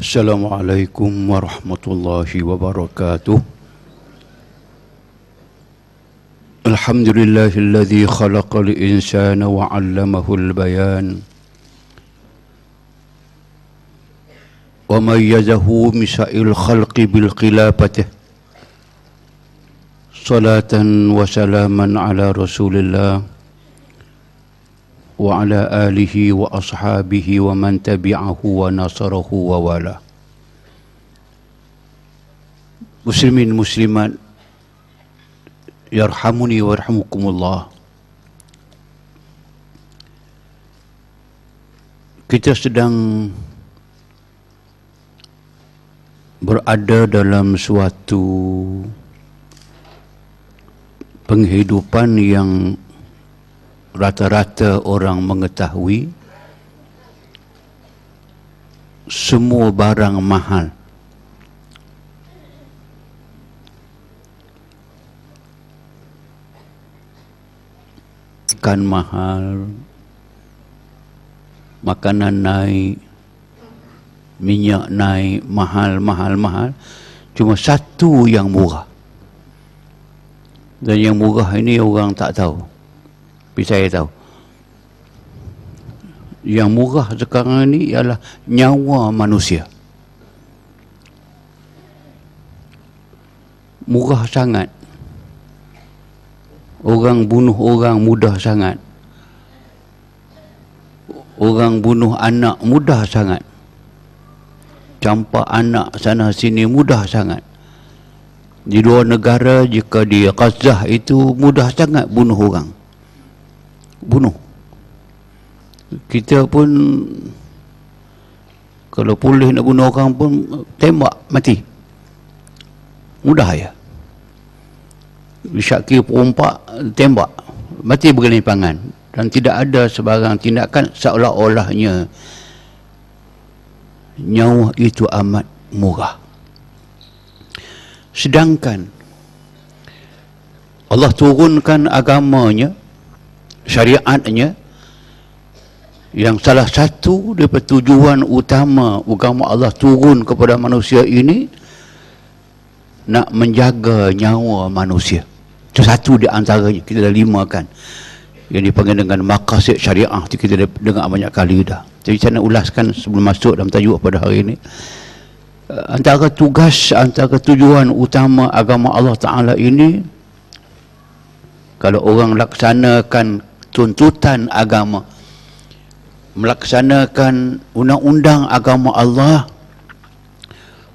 السلام عليكم ورحمة الله وبركاته. الحمد لله الذي خلق الإنسان وعلمه البيان. وميزه مساء الخلق بالخلافته صلاة وسلاما على رسول الله. وعلى آله وأصحابه ومن تبعه ونصره ووالاه Muslimin muslimat Yarhamuni warhamukumullah Kita sedang berada dalam suatu penghidupan yang rata-rata orang mengetahui semua barang mahal. Ikan mahal makanan naik minyak naik mahal mahal mahal. Cuma satu yang murah. Dan yang murah ini orang tak tahu tapi saya tahu. Yang murah sekarang ini ialah nyawa manusia. Murah sangat. Orang bunuh orang mudah sangat. Orang bunuh anak mudah sangat. Campak anak sana sini mudah sangat. Di luar negara jika di Gaza itu mudah sangat bunuh orang bunuh. Kita pun kalau boleh nak bunuh orang pun tembak mati. Mudah ya. Syakir perompak tembak mati bergelimpangan dan tidak ada sebarang tindakan seolah-olahnya nyawa itu amat murah. Sedangkan Allah turunkan agamanya syariatnya yang salah satu daripada tujuan utama agama Allah turun kepada manusia ini nak menjaga nyawa manusia. Itu satu di antaranya kita dah lima kan yang dipanggil dengan maqasid syariah itu kita dah dengar banyak kali dah. Jadi saya nak ulaskan sebelum masuk dalam tajuk pada hari ini. Eh, antara tugas antara tujuan utama agama Allah Ta'ala ini kalau orang laksanakan tuntutan agama. Melaksanakan undang-undang agama Allah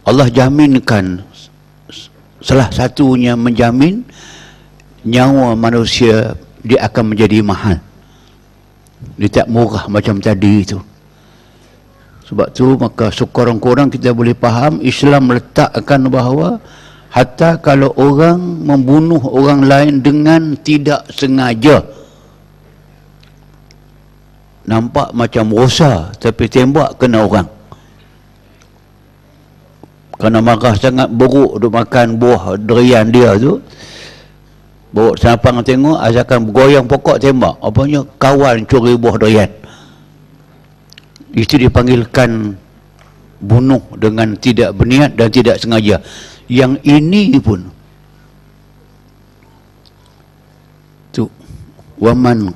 Allah jaminkan salah satunya menjamin nyawa manusia dia akan menjadi mahal. Dia tak murah macam tadi itu. Sebab tu maka sekurang-kurang kita boleh faham Islam meletakkan bahawa hatta kalau orang membunuh orang lain dengan tidak sengaja nampak macam rosa tapi tembak kena orang. Kerana marah sangat buruk duk makan buah durian dia tu. Bawa senapang tengok asalkan goyang pokok tembak. Apanya kawan curi buah durian. Itu dipanggilkan bunuh dengan tidak berniat dan tidak sengaja. Yang ini pun. Tu. Waman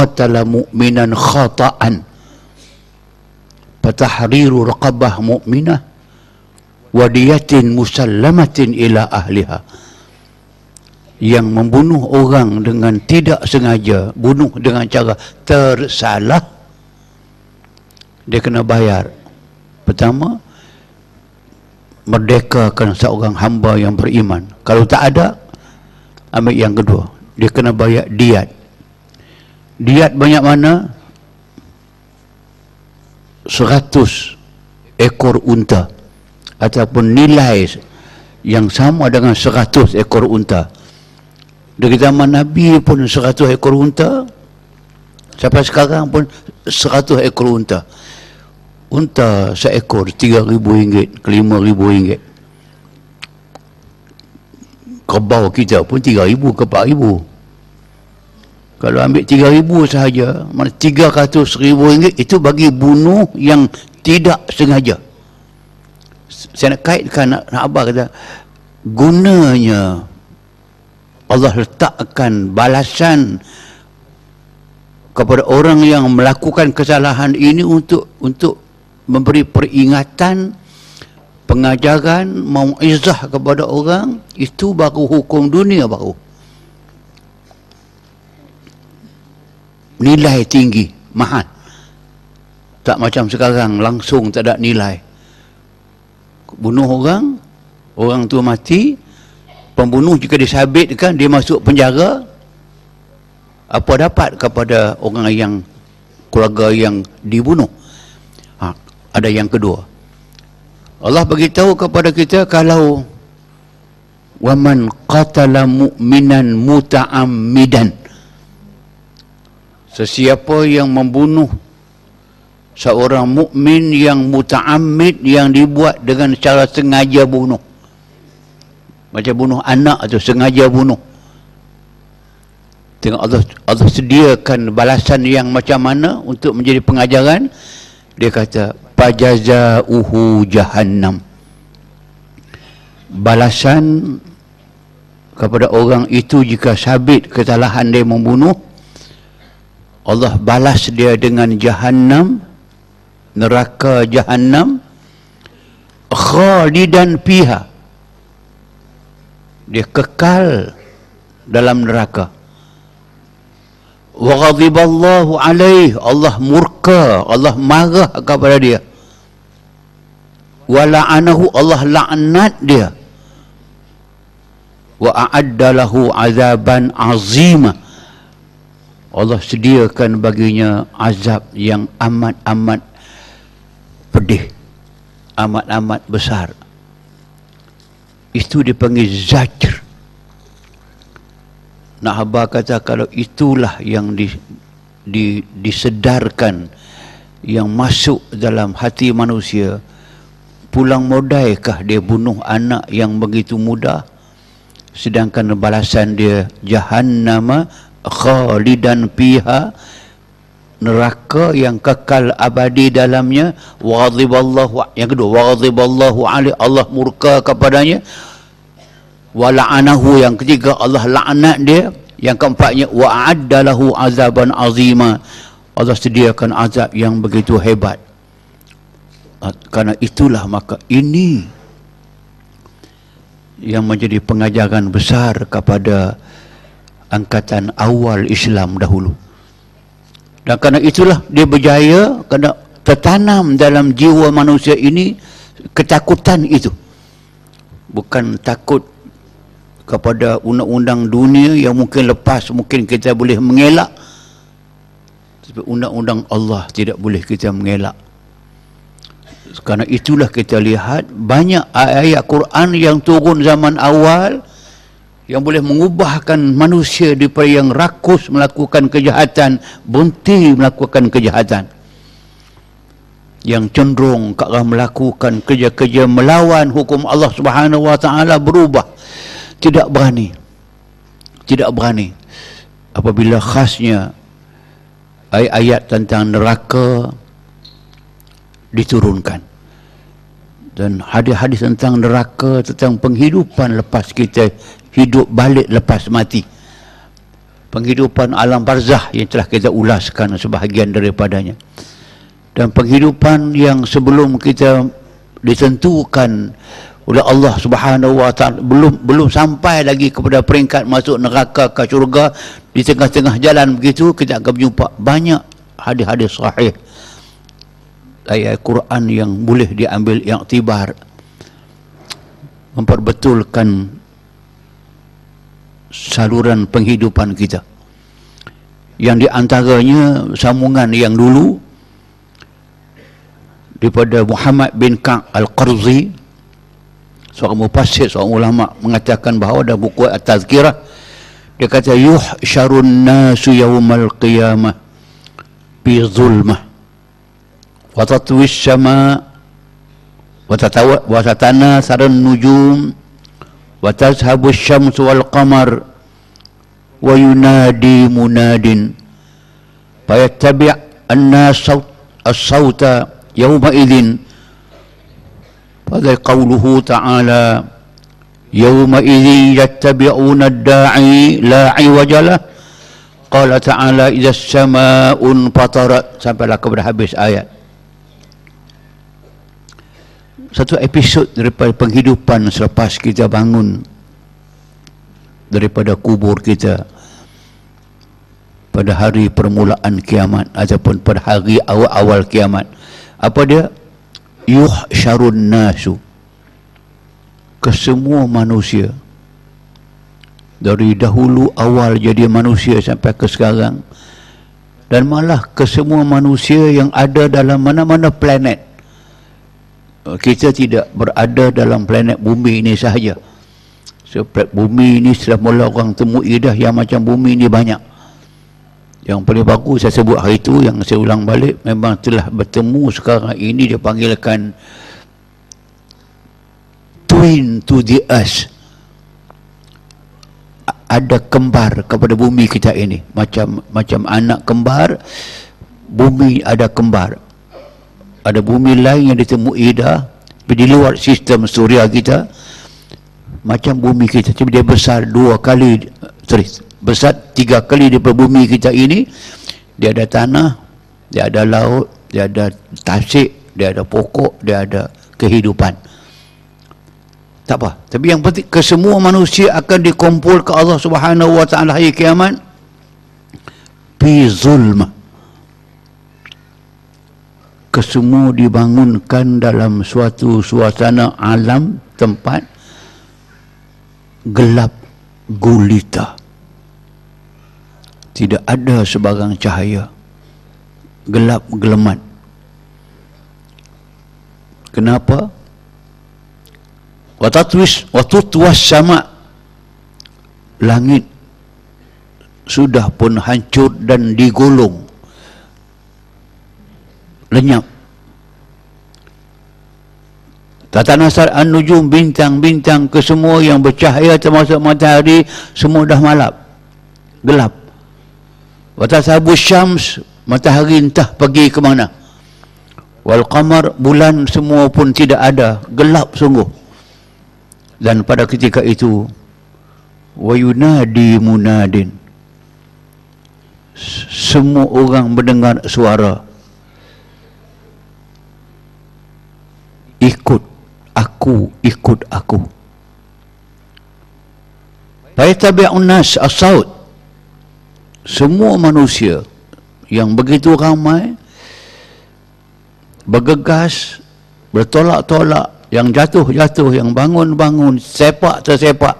qatala mu'minan khata'an. Fatahriru raqabah mu'minah wadiyatin musallamatin ila ahliha. Yang membunuh orang dengan tidak sengaja bunuh dengan cara tersalah dia kena bayar. Pertama merdekakan seorang hamba yang beriman. Kalau tak ada ambil yang kedua. Dia kena bayar diat diat banyak mana? 100 ekor unta ataupun nilai yang sama dengan 100 ekor unta. Dari zaman Nabi pun 100 ekor unta sampai sekarang pun 100 ekor unta. Unta seekor 3,000 ringgit ke 5,000 ringgit. Kebau kita pun 3,000 ke 4,000 kalau ambil 3000 sahaja mana 300 ribu ringgit itu bagi bunuh yang tidak sengaja. Saya nak kaitkan nak, nak abah kata gunanya Allah letakkan balasan kepada orang yang melakukan kesalahan ini untuk untuk memberi peringatan pengajaran mauizah kepada orang itu baru hukum dunia baru nilai tinggi mahal. Tak macam sekarang langsung tak ada nilai. Bunuh orang orang tu mati pembunuh jika disabitkan dia masuk penjara apa dapat kepada orang yang keluarga yang dibunuh? Ha, ada yang kedua. Allah beritahu kepada kita kalau waman qatala mu'minan muta'ammidan sesiapa yang membunuh seorang mukmin yang mutaammid yang dibuat dengan cara sengaja bunuh. Macam bunuh anak atau sengaja bunuh. Tengok Allah Allah sediakan balasan yang macam mana untuk menjadi pengajaran. Dia kata pajazauhu jahannam. Balasan kepada orang itu jika sabit kesalahan dia membunuh Allah balas dia dengan jahannam neraka jahannam khalidan fiha. Dia kekal dalam neraka. Wa ghadiballahu alaih. Allah murka Allah marah kepada dia. Wa la'anahu Allah laknat dia. Wa a'adda lahu azaban azimah Allah sediakan baginya azab yang amat-amat pedih amat-amat besar. Itu dipanggil zajr. Nak haba kata kalau itulah yang di, di, disedarkan yang masuk dalam hati manusia pulang modaikah dia bunuh anak yang begitu mudah? Sedangkan balasan dia jahannama khalidan fiha neraka yang kekal abadi dalamnya wadhiballahu yang kedua wadhiballahu alaihi Allah murka kepadanya wala'anahu yang ketiga Allah laknat dia yang keempatnya wa'addalahu azaban azima Allah sediakan azab yang begitu hebat. Karena itulah maka ini yang menjadi pengajaran besar kepada angkatan awal Islam dahulu. Dan kerana itulah dia berjaya kerana tertanam dalam jiwa manusia ini ketakutan itu. Bukan takut kepada undang-undang dunia yang mungkin lepas mungkin kita boleh mengelak. Tapi undang-undang Allah tidak boleh kita mengelak. Kerana itulah kita lihat banyak ayat Quran yang turun zaman awal yang boleh mengubahkan manusia daripada yang rakus melakukan kejahatan bunti melakukan kejahatan. Yang cenderung ke arah melakukan kerja-kerja melawan hukum Allah Subhanahu wa taala berubah. Tidak berani. Tidak berani. Apabila khasnya ayat-ayat tentang neraka diturunkan. Dan hadis-hadis tentang neraka tentang penghidupan lepas kita hidup balik lepas mati. Penghidupan alam barzah yang telah kita ulaskan sebahagian daripadanya. Dan penghidupan yang sebelum kita ditentukan oleh Allah Subhanahu wa taala belum belum sampai lagi kepada peringkat masuk neraka ke syurga di tengah-tengah jalan begitu kita akan berjumpa banyak hadis-hadis sahih. Ayat Quran yang boleh diambil yang tibar. Memperbetulkan saluran penghidupan kita. Yang diantaranya sambungan yang dulu daripada Muhammad bin Ka'ab Al-Qarzi seorang mufassir seorang ulama mengatakan bahawa ada buku At-Tazkirah dia kata yuhsyarun nasu yawmal qiyamah bi zulmah wa tatwis sama wa tatana saran nujum wa tazhabu syamsu wal qamar wa yunadi munadin fayattabi' an-nas as-sauta yawma idzin pada qauluhu ta'ala yawma idzin yattabi'una ad-da'i la 'iwaja qala ta'ala idza as-sama'un fatarat sampailah kepada habis ayat satu episod daripada penghidupan selepas kita bangun daripada kubur kita pada hari permulaan kiamat ataupun pada hari awal-awal kiamat. Apa dia? Yuhsyarun nasu. Ke semua manusia dari dahulu awal jadi manusia sampai ke sekarang dan malah ke semua manusia yang ada dalam mana-mana planet kita tidak berada dalam planet bumi ini sahaja. So, bumi ini setelah mula orang temui dah yang macam bumi ini banyak. Yang paling bagus saya sebut hari itu yang saya ulang balik memang telah bertemu sekarang ini dia panggilkan twin to the earth. Ada kembar kepada bumi kita ini. Macam macam anak kembar bumi ada kembar ada bumi lain yang ditemui dah di luar sistem suria kita macam bumi kita. Tapi dia besar dua kali sorry besar tiga kali di bumi kita ini. Dia ada tanah dia ada laut dia ada tasik dia ada pokok dia ada kehidupan. Tak apa. Tapi yang penting kesemua manusia akan dikumpul ke Allah Subhanahu wa taala hari kiamat. Fi zulmah kesemua dibangunkan dalam suatu suasana alam tempat gelap gulita. Tidak ada sebarang cahaya. Gelap gelemat. Kenapa? Watatwis watutwas sama. Langit sudah pun hancur dan digolong lenyap. Tata nasar an-nujum bintang-bintang ke semua yang bercahaya termasuk matahari semua dah malap. Gelap. Watasabu syams matahari entah pergi ke mana. Wal qamar bulan semua pun tidak ada. Gelap sungguh. Dan pada ketika itu wa yunadi munadin. Semua orang mendengar suara ikut aku ikut aku. Faitabi'un nas as-saud. Semua manusia yang begitu ramai bergegas bertolak-tolak yang jatuh-jatuh yang bangun-bangun sepak tersepak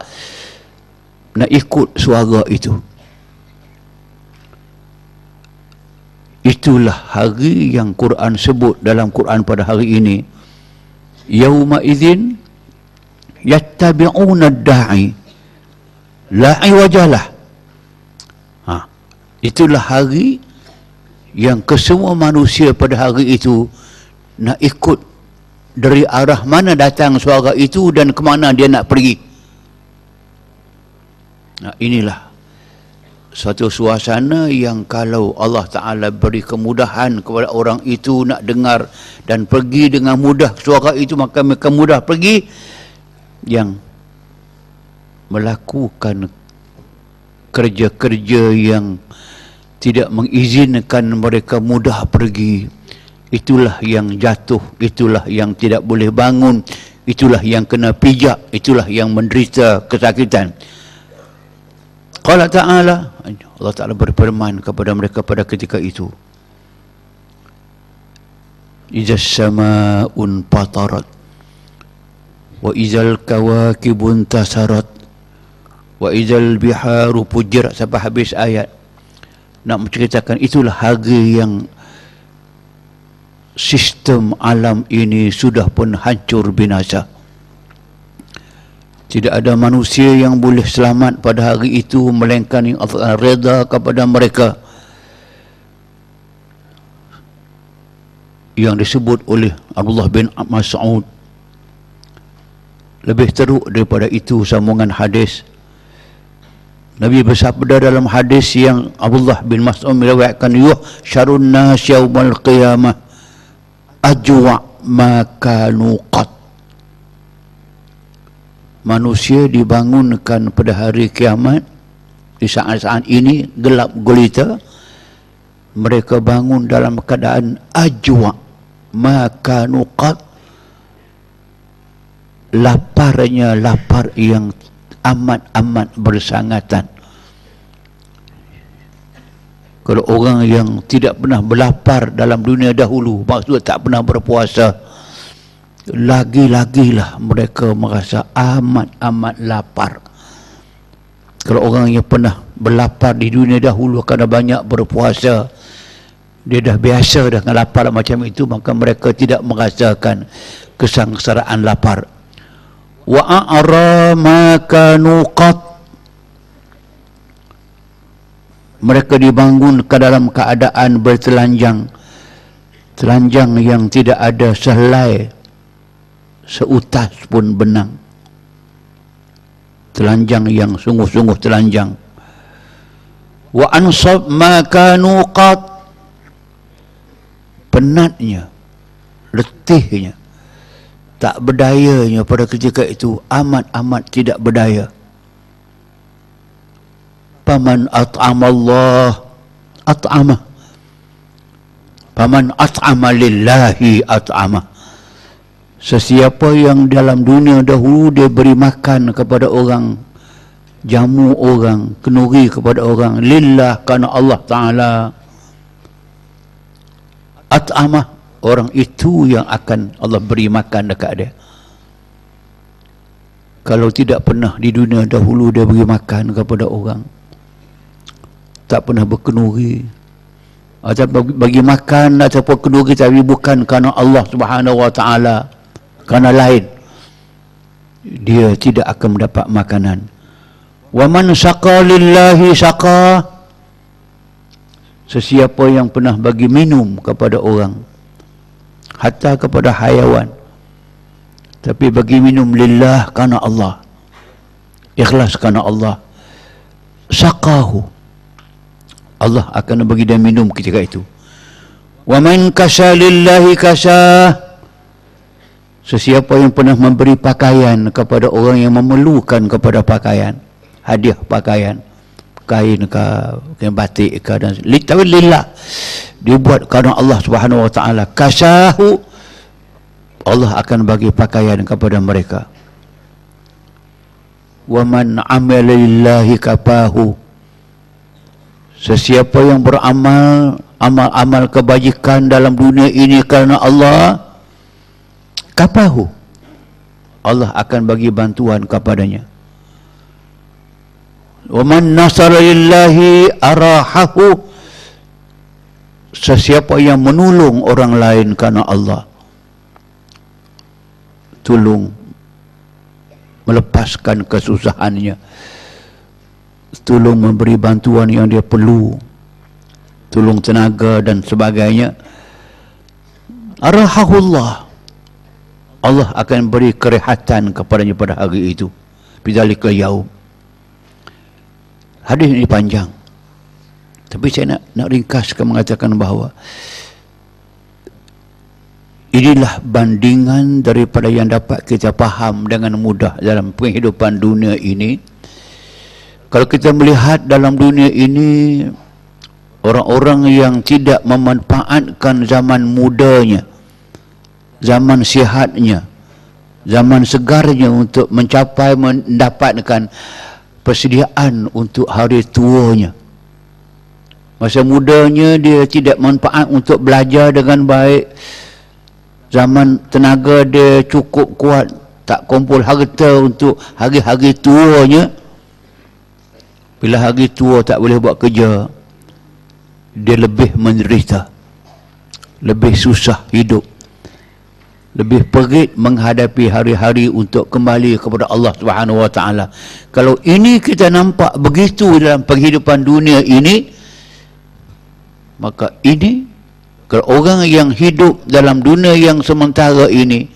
nak ikut suara itu. Itulah hari yang Quran sebut dalam Quran pada hari ini yauma idzin yattabi'una ad-da'i la iwajalah ha itulah hari yang kesemua manusia pada hari itu nak ikut dari arah mana datang suara itu dan ke mana dia nak pergi. Nah inilah satu suasana yang kalau Allah Ta'ala beri kemudahan kepada orang itu nak dengar dan pergi dengan mudah. Suara itu maka mereka mudah pergi. Yang melakukan kerja-kerja yang tidak mengizinkan mereka mudah pergi itulah yang jatuh itulah yang tidak boleh bangun itulah yang kena pijak itulah yang menderita kesakitan Qala ta'ala Allah Ta'ala berfirman kepada mereka pada ketika itu. Iza sama'un patarat Wa izal kawakibun tasarat Wa izal biharu pujirat Sampai habis ayat. Nak menceritakan itulah harga yang Sistem alam ini sudah pun hancur binasa tidak ada manusia yang boleh selamat pada hari itu melainkan yang Allah reda kepada mereka. Yang disebut oleh Abdullah bin Mas'ud. Lebih teruk daripada itu sambungan hadis. Nabi bersabda dalam hadis yang Abdullah bin Mas'ud meriwayatkan yuh syarun nas yaumal qiyamah ajwa ma kanu qat manusia dibangunkan pada hari kiamat di saat-saat ini gelap gulita mereka bangun dalam keadaan ajwa. Ma kanu qat laparnya lapar yang amat-amat bersangatan. Kalau orang yang tidak pernah berlapar dalam dunia dahulu maksud tak pernah berpuasa lagi-lagilah mereka merasa amat-amat lapar. Kalau orang yang pernah berlapar di dunia dahulu kerana banyak berpuasa dia dah biasa dengan lapar macam itu maka mereka tidak merasakan kesangsaraan lapar. Wa a'ra ma kanu mereka dibangun ke dalam keadaan bertelanjang. Telanjang yang tidak ada sehelai seutas pun benang. Telanjang yang sungguh-sungguh telanjang. Wa ansab ma kanu qat penatnya letihnya tak berdayanya pada ketika itu amat-amat tidak berdaya. Paman at'amallah at'ama. Paman at'ama lillahi at'ama sesiapa yang dalam dunia dahulu dia beri makan kepada orang jamu orang kenuri kepada orang lillah kerana Allah Ta'ala. At'amah orang itu yang akan Allah beri makan dekat dia. Kalau tidak pernah di dunia dahulu dia beri makan kepada orang tak pernah berkenuri atau bagi makan ataupun kenuri tapi bukan kerana Allah subhanahu wa ta'ala kerana lain dia tidak akan mendapat makanan. Wa man saqa lillahi saqa sesiapa yang pernah bagi minum kepada orang hatta kepada hayawan tapi bagi minum lillah kerana Allah ikhlas kerana Allah saqahu Allah akan bagi dia minum ketika itu. Wa man kasha lillahi kasha sesiapa yang pernah memberi pakaian kepada orang yang memerlukan kepada pakaian hadiah pakaian kain ke kain batik ke dan tapi lillah dibuat kerana Allah Subhanahu wa taala. Kasahu Allah akan bagi pakaian kepada mereka. Wa man amila lillahi kafahu. Sesiapa yang beramal amal-amal kebajikan dalam dunia ini kerana Allah kafahu Allah akan bagi bantuan kepadanya. Wa man nasara lillahi arahahu. Sesiapa yang menolong orang lain kerana Allah tolong melepaskan kesusahannya. Tolong memberi bantuan yang dia perlu. Tolong tenaga dan sebagainya. Arahahullah Allah akan beri kerehatan kepadanya pada hari itu. Bidalikal yaum. Hadis ini panjang. Tapi saya nak nak ringkaskan mengatakan bahawa inilah bandingan daripada yang dapat kita faham dengan mudah dalam kehidupan dunia ini. Kalau kita melihat dalam dunia ini orang-orang yang tidak memanfaatkan zaman mudanya zaman sihatnya zaman segarnya untuk mencapai mendapatkan persediaan untuk hari tuanya. Masa mudanya dia tidak manfaat untuk belajar dengan baik. Zaman tenaga dia cukup kuat tak kumpul harta untuk hari-hari tuanya. Bila hari tua tak boleh buat kerja dia lebih menderita lebih susah hidup lebih perit menghadapi hari-hari untuk kembali kepada Allah Subhanahu wa taala. Kalau ini kita nampak begitu dalam kehidupan dunia ini maka ini kalau orang yang hidup dalam dunia yang sementara ini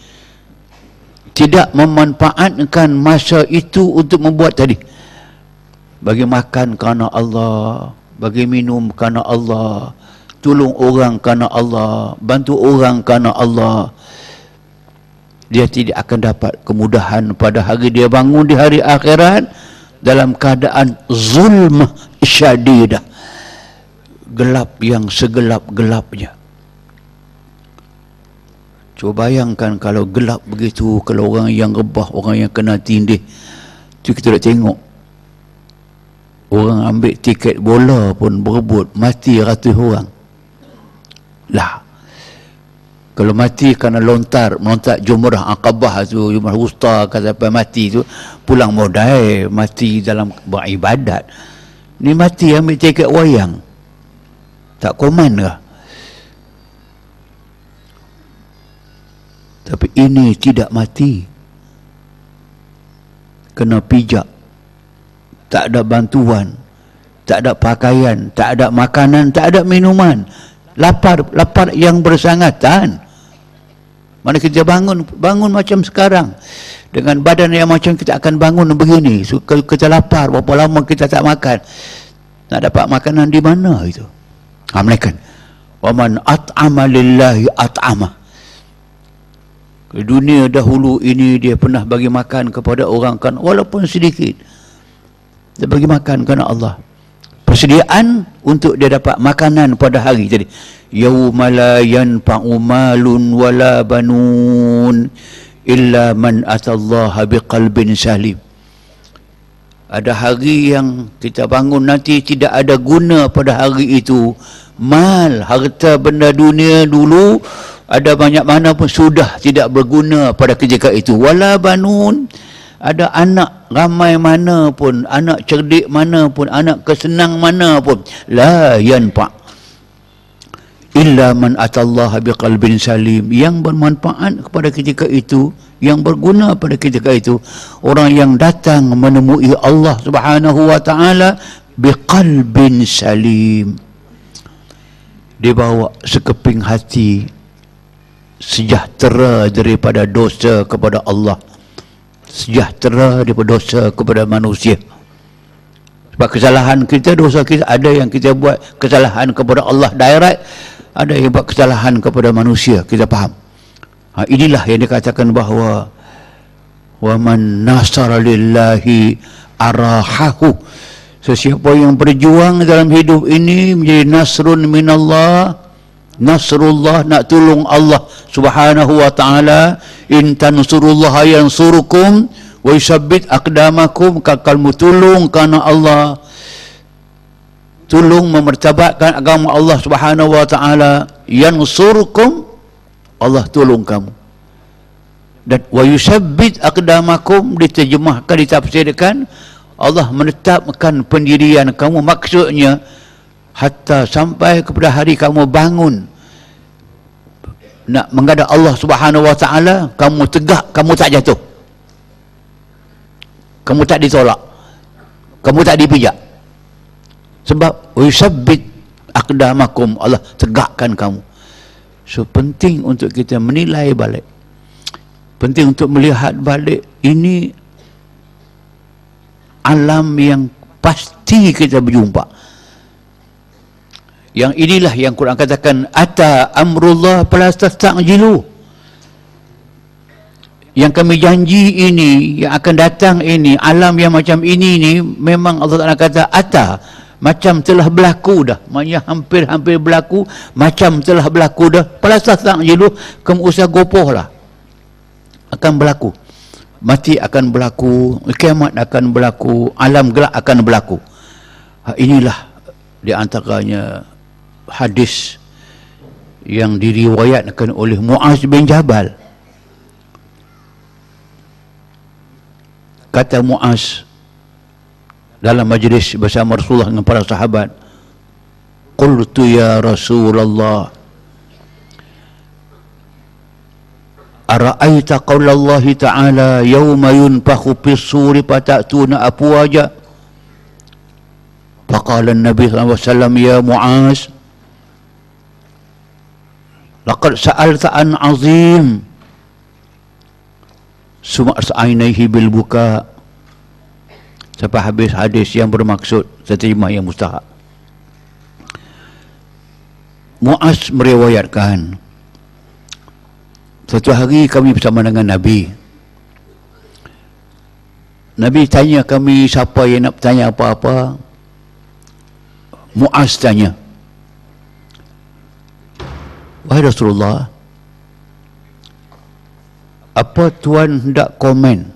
tidak memanfaatkan masa itu untuk membuat tadi bagi makan kerana Allah bagi minum kerana Allah tolong orang kerana Allah bantu orang kerana Allah dia tidak akan dapat kemudahan pada hari dia bangun di hari akhirat dalam keadaan zulm syadidah gelap yang segelap-gelapnya. Cuba bayangkan kalau gelap begitu kalau orang yang rebah orang yang kena tindih. Tu kita nak tengok. Orang ambil tiket bola pun berebut mati ratus orang. Lah kalau mati kerana lontar melontar jumrah akabah tu jumrah usta kata sampai mati tu pulang modal mati dalam beribadat. Ni mati ambil tiket wayang. Tak koman ke tapi ini tidak mati. Kena pijak. Tak ada bantuan tak ada pakaian tak ada makanan tak ada minuman lapar lapar yang bersangatan mana kita bangun bangun macam sekarang dengan badan yang macam kita akan bangun begini. Kalau kita lapar berapa lama kita tak makan. Nak dapat makanan di mana itu? Amlekan. Wa man at'ama lillahi at'ama. Dunia dahulu ini dia pernah bagi makan kepada orang kan walaupun sedikit. Dia bagi makan kerana Allah. Persediaan untuk dia dapat makanan pada hari tadi. Yauma la yanfa'u malun wala banun illa man atallaha biqalbin salim. Ada hari yang kita bangun nanti tidak ada guna pada hari itu. Mal harta benda dunia dulu ada banyak mana pun sudah tidak berguna pada ketika itu. Wala banun ada anak ramai mana pun anak cerdik mana pun anak kesenang mana pun la yanfa' illa man atallaha biqalbin salim. Yang bermanfaat kepada ketika itu yang berguna pada ketika itu orang yang datang menemui Allah Subhanahu wa taala biqalbin salim. Dibawa sekeping hati sejahtera daripada dosa kepada Allah sejahtera daripada dosa kepada manusia. Sebab kesalahan kita dosa kita ada yang kita buat kesalahan kepada Allah direct ada yang buat kesalahan kepada manusia kita faham. Ha, inilah yang dikatakan bahawa wa man nasara lillahi arahahu. Sesiapa yang berjuang dalam hidup ini menjadi nasrun minallah nasrullah nak tolong Allah subhanahu wa ta'ala. In tansurullah yansurukum wa yusabbit aqdamakum kakal mutulung karena Allah. Tolong memertabatkan agama Allah Subhanahu wa taala. Yang surkum Allah tolong kamu. Dan wa yusabbit aqdamakum diterjemahkan ditafsirkan. Allah menetapkan pendirian kamu maksudnya hatta sampai kepada hari kamu bangun nak menghadap Allah Subhanahu wa taala kamu tegak kamu tak jatuh. Kamu tak ditolak. Kamu tak dipijak. Sebab yusabbit aqdamakum. Allah tegakkan kamu. So penting untuk kita menilai balik. Penting untuk melihat balik ini alam yang pasti kita berjumpa yang inilah yang Quran katakan ata amrullah fala tastajilu. Yang kami janji ini yang akan datang ini alam yang macam ini ni memang Allah Taala kata ata macam telah berlaku dah. Maknanya hampir-hampir berlaku macam telah berlaku dah. Pelasah tak dulu kamu usah gopoh lah. Akan berlaku. Mati akan berlaku kiamat akan berlaku alam gelap akan berlaku. Ha, inilah di antaranya hadis yang diriwayatkan oleh Muaz bin Jabal. Kata Muaz dalam majlis bersama Rasulullah dengan para sahabat qultu ya Rasulullah ara'aita Allah ta'ala yawma yunfakhu fis suri fatatuna afwaja? Faqala an-nabi sallallahu alaihi wasallam ya Muaz laqad sa'alta an 'azim. Sum'a 'ainaihi bil buka' sampai habis hadis yang bermaksud seterima yang mustahak. Muaz meriwayatkan satu hari kami bersama dengan Nabi. Nabi tanya kami siapa yang nak bertanya apa-apa. Muaz tanya Wahai Rasulullah apa tuan hendak komen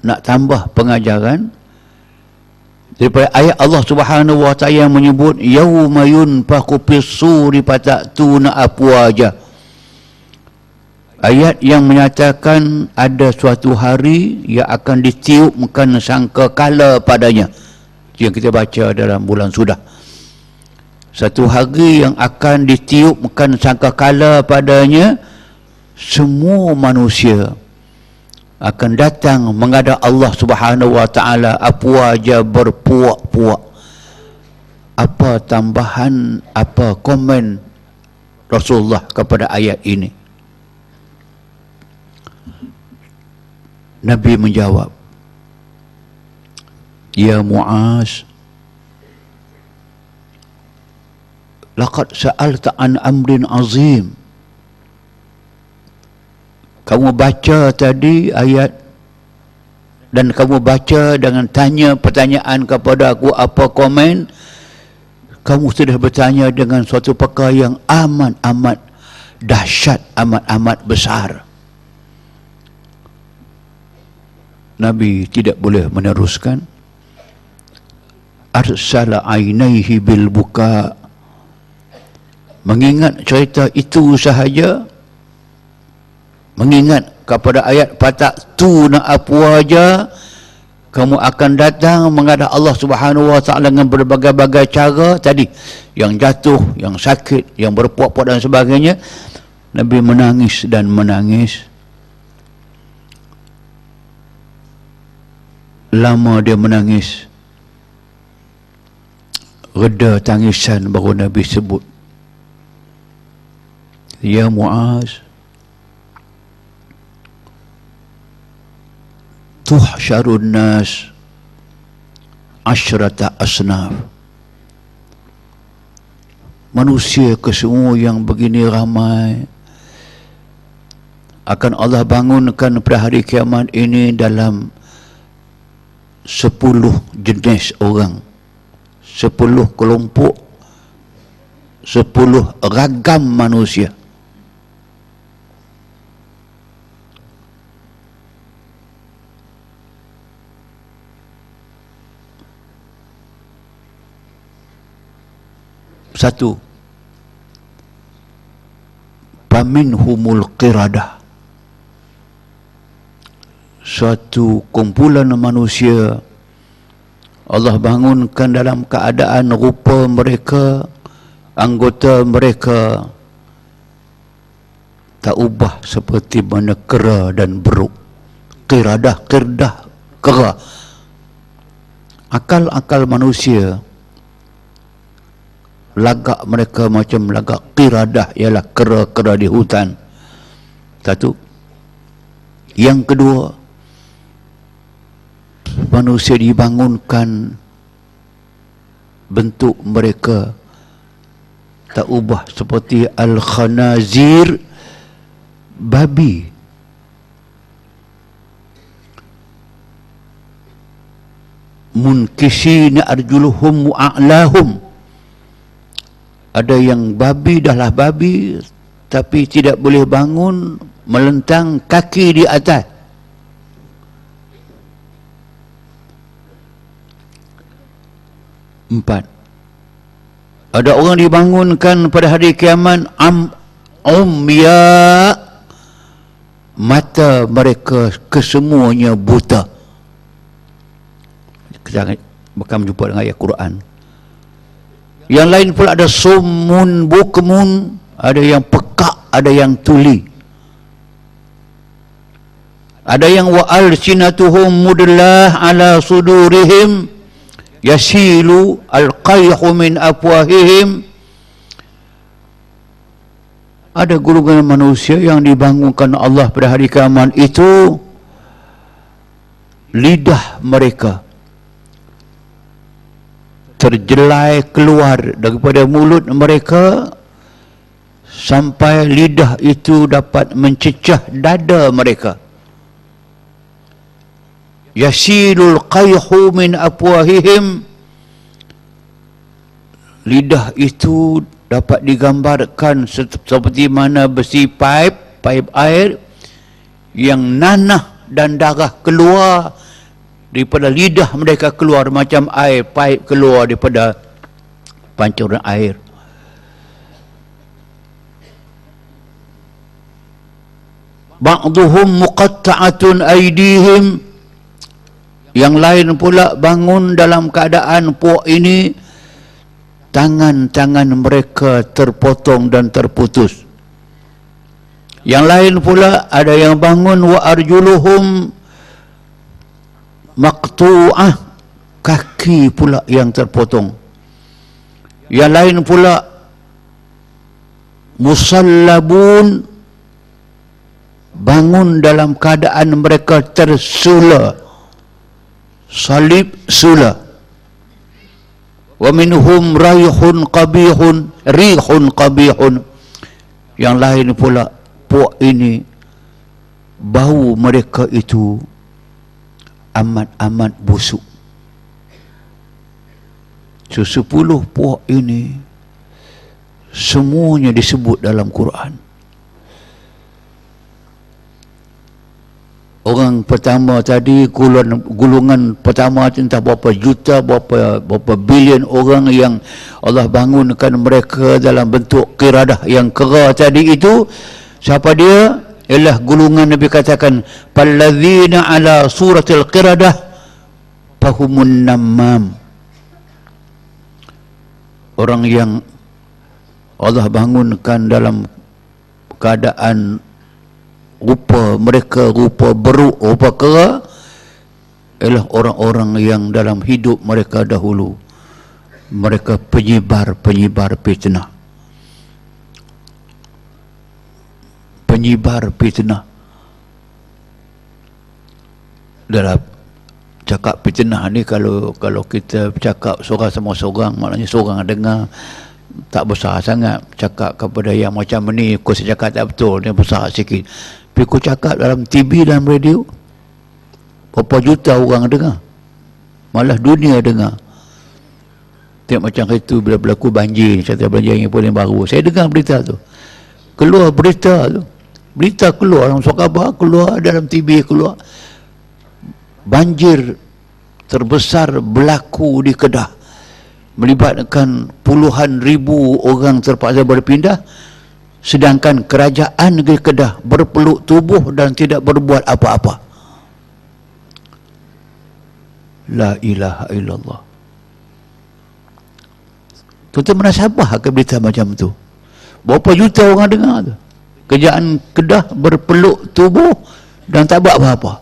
nak tambah pengajaran daripada ayat Allah Subhanahu wa taala yang menyebut yauma yunfaqu fis-suri fatatuna afwaja. Ayat yang menyatakan ada suatu hari yang akan ditiupkan sangka kala padanya yang kita baca dalam bulan sudah satu hari yang akan ditiupkan sangka kala padanya semua manusia akan datang menghadap Allah Subhanahu wa taala. Apa aja berpuak-puak. Apa tambahan apa komen Rasulullah kepada ayat ini? Nabi menjawab Ya Muaz Laqad sa'alta an amrin azim. Kamu baca tadi ayat dan kamu baca dengan tanya pertanyaan kepada aku apa komen? Kamu sudah bertanya dengan suatu perkara yang amat-amat dahsyat amat-amat besar. Nabi tidak boleh meneruskan. Arsala ainaihi bil buka mengingat cerita itu sahaja mengingat kepada ayat patak tu nak apa aja kamu akan datang menghadap Allah Subhanahu wa taala dengan berbagai-bagai cara. Tadi yang jatuh yang sakit yang berpuak-puak dan sebagainya Nabi menangis dan menangis. Lama dia menangis. Reda tangisan baru Nabi sebut Ya Muaz. Tuhsyarun nas asyrata asnaf. Manusia kesemua yang begini ramai. Akan Allah bangunkan pada hari kiamat ini dalam sepuluh jenis orang. Sepuluh kelompok. Sepuluh ragam manusia satu. Pamin humul qiradah. Suatu kumpulan manusia Allah bangunkan dalam keadaan rupa mereka anggota mereka tak ubah seperti mana kera dan beruk. Qiradah qirdah kera akal-akal manusia lagak mereka macam lagak kiradah. Ialah kera-kera di hutan. Satu. Yang kedua manusia dibangunkan bentuk mereka tak ubah seperti al-khanazir babi. Munkisina arjuluhum wa'lahum ada yang babi dahlah babi tapi tidak boleh bangun melentang kaki di atas. Empat. Ada orang dibangunkan pada hari kiamat am umya mata mereka kesemuanya buta. Kita akan berjumpa dengan ayat Quran yang lain pula ada sumun bukmun ada yang pekak ada yang tuli. Ada yang wa alsinatuhum mudlah ala sudurihim yasilu alqayhu min afwahihim. Ada golongan manusia yang dibangunkan Allah pada hari kiamat itu lidah mereka terjelai keluar daripada mulut mereka sampai lidah itu dapat mencecah dada mereka. Yasilul qayhu min afwahihim. Lidah itu dapat digambarkan seperti mana besi pipe pipe air yang nanah dan darah keluar daripada lidah mereka keluar macam air pipe keluar daripada pancuran air. Ba'duhum muqatta'atun aydihim yang lain pula bangun dalam keadaan puak ini tangan-tangan mereka terpotong dan terputus. Yang lain pula ada yang bangun wa arjuluhum maqtu'ah kaki pula yang terpotong. Yang lain pula musallabun bangun dalam keadaan mereka tersula. Salib sula. Wa minhum rayhun qabihun rihun qabihun. Yang lain pula puak ini bau mereka itu amat-amat busuk. Sesepuluh puak ini semuanya disebut dalam Quran. Orang pertama tadi gulungan, gulungan pertama entah berapa juta berapa berapa bilion orang yang Allah bangunkan mereka dalam bentuk kiradah yang kera tadi itu. Siapa dia ialah gulungan Nabi katakan palladzina ala suratil qiradah fahumun namam orang yang Allah bangunkan dalam keadaan rupa mereka rupa beruk rupa kera ialah orang-orang yang dalam hidup mereka dahulu. Mereka penyebar-penyebar fitnah penyebar fitnah. Dalam cakap fitnah ni kalau kalau kita cakap seorang sama seorang maknanya seorang dengar tak besar sangat cakap kepada yang macam ni kau cakap tak betul dia besar sikit. Tapi kau cakap dalam TV dan radio berapa juta orang dengar. Malah dunia dengar. Tengok macam itu bila berlaku banjir cerita banjir yang paling baru. Saya dengar berita tu. Keluar berita tu berita keluar dalam khabar keluar dalam TV keluar. Banjir terbesar berlaku di Kedah. Melibatkan puluhan ribu orang terpaksa berpindah sedangkan kerajaan negeri Kedah berpeluk tubuh dan tidak berbuat apa-apa. La ilaha illallah. Tuan menasabah ke berita macam tu? Berapa juta orang dengar tu Kerajaan Kedah berpeluk tubuh Dan tak buat apa-apa.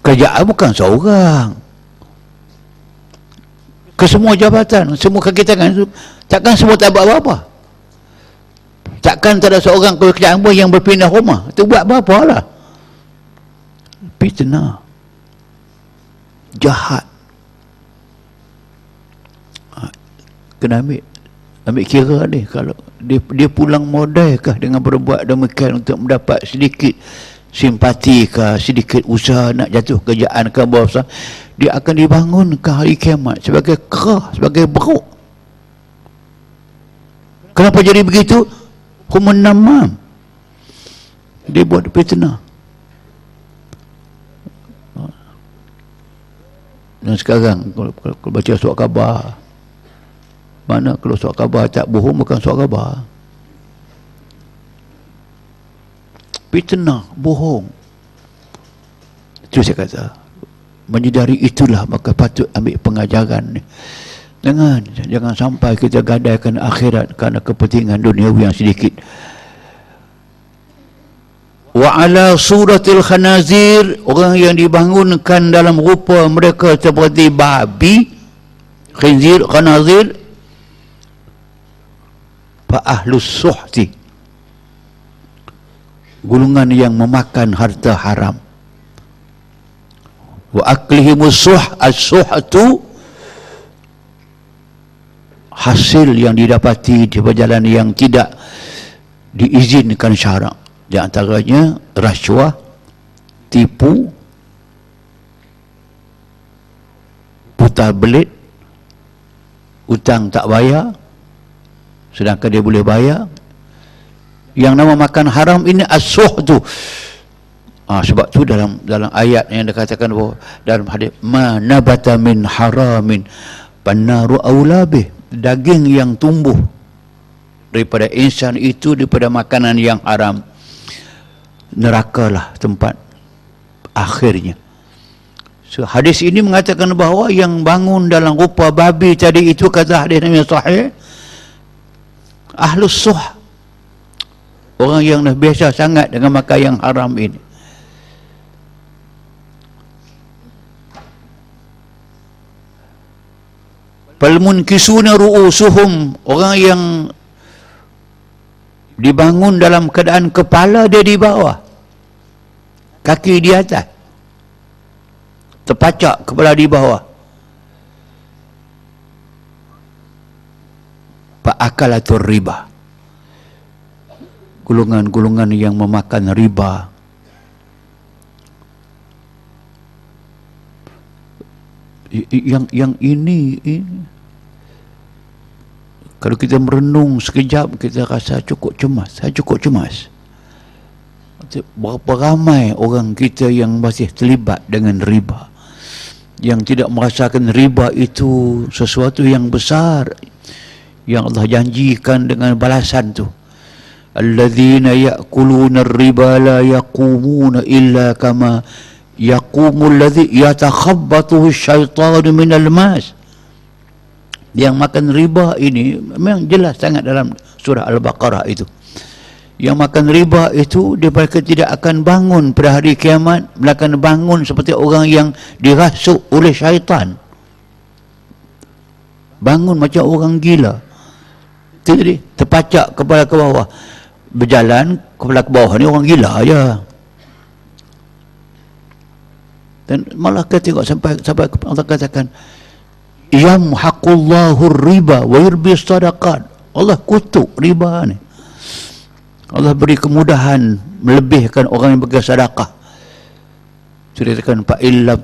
Kerajaan bukan seorang. Ke semua jabatan Semua kaki tangan Takkan semua tak buat apa-apa. Takkan tak ada seorang kerajaan pun yang berpindah rumah. Itu buat apa-apa lah. Fitnah. Jahat. Ha, kena ambil ambil kira ni kalau dia, dia pulang modalkah dengan berbuat demikian untuk mendapat sedikit simpati ke sedikit usaha nak jatuh kerajaan ke bawah dia akan dibangun ke hari kiamat sebagai kerah sebagai beruk. Kenapa jadi begitu? Humun namam dia buat fitnah. Dan sekarang kalau, kalau, kalau baca surat khabar mana kalau surat khabar tak bohong bukan surat khabar. Fitnah bohong. Itu saya kata. Menyedari itulah maka patut ambil pengajaran ni. Jangan, jangan sampai kita gadaikan akhirat kerana kepentingan dunia yang sedikit. Wa ala suratil khanazir, orang yang dibangunkan dalam rupa mereka seperti babi, khinzir, khanazir, fa ahlus suhti. Gulungan yang memakan harta haram. Wa aklihimus suh as-suhtu hasil yang didapati di jalan yang tidak diizinkan syarak di antaranya rasuah tipu putar belit hutang tak bayar sedangkan dia boleh bayar. Yang nama makan haram ini asuh tu ha, sebab tu dalam dalam ayat yang dikatakan bahawa dalam hadis manabata min haramin panaru aulabih daging yang tumbuh daripada insan itu daripada makanan yang haram nerakalah tempat akhirnya. So, hadis ini mengatakan bahawa yang bangun dalam rupa babi tadi itu kata hadis Nabi Sahih Ahlus Suh Orang yang dah biasa sangat dengan makan yang haram ini. Palmun kisuna ru'usuhum. Orang yang Dibangun dalam keadaan kepala dia di bawah. Kaki di atas. Terpacak kepala di bawah fa'akalatur riba. Gulungan-gulungan yang memakan riba. Yang yang ini, ini kalau kita merenung sekejap kita rasa cukup cemas. Saya cukup cemas. Berapa ramai orang kita yang masih terlibat dengan riba. Yang tidak merasakan riba itu sesuatu yang besar yang Allah janjikan dengan balasan tu. Alladzina ya'kuluna riba la yaqumuna illa kama yaqumu alladhi yatakhabbathu asyaitanu minal mas. Yang makan riba ini memang jelas sangat dalam surah al-baqarah itu. Yang makan riba itu dia mereka tidak akan bangun pada hari kiamat mereka akan bangun seperti orang yang dirasuk oleh syaitan. Bangun macam orang gila jadi terpacak kepala ke bawah. Berjalan kepala ke bawah. Ni orang gila aja dan malah kita tengok sampai sampai Allah katakan yamhaqullahu riba wa yurbi sadaqat. Allah kutuk riba ni. Allah beri kemudahan melebihkan orang yang bagi sedekah. Ceritakan Pak Ilham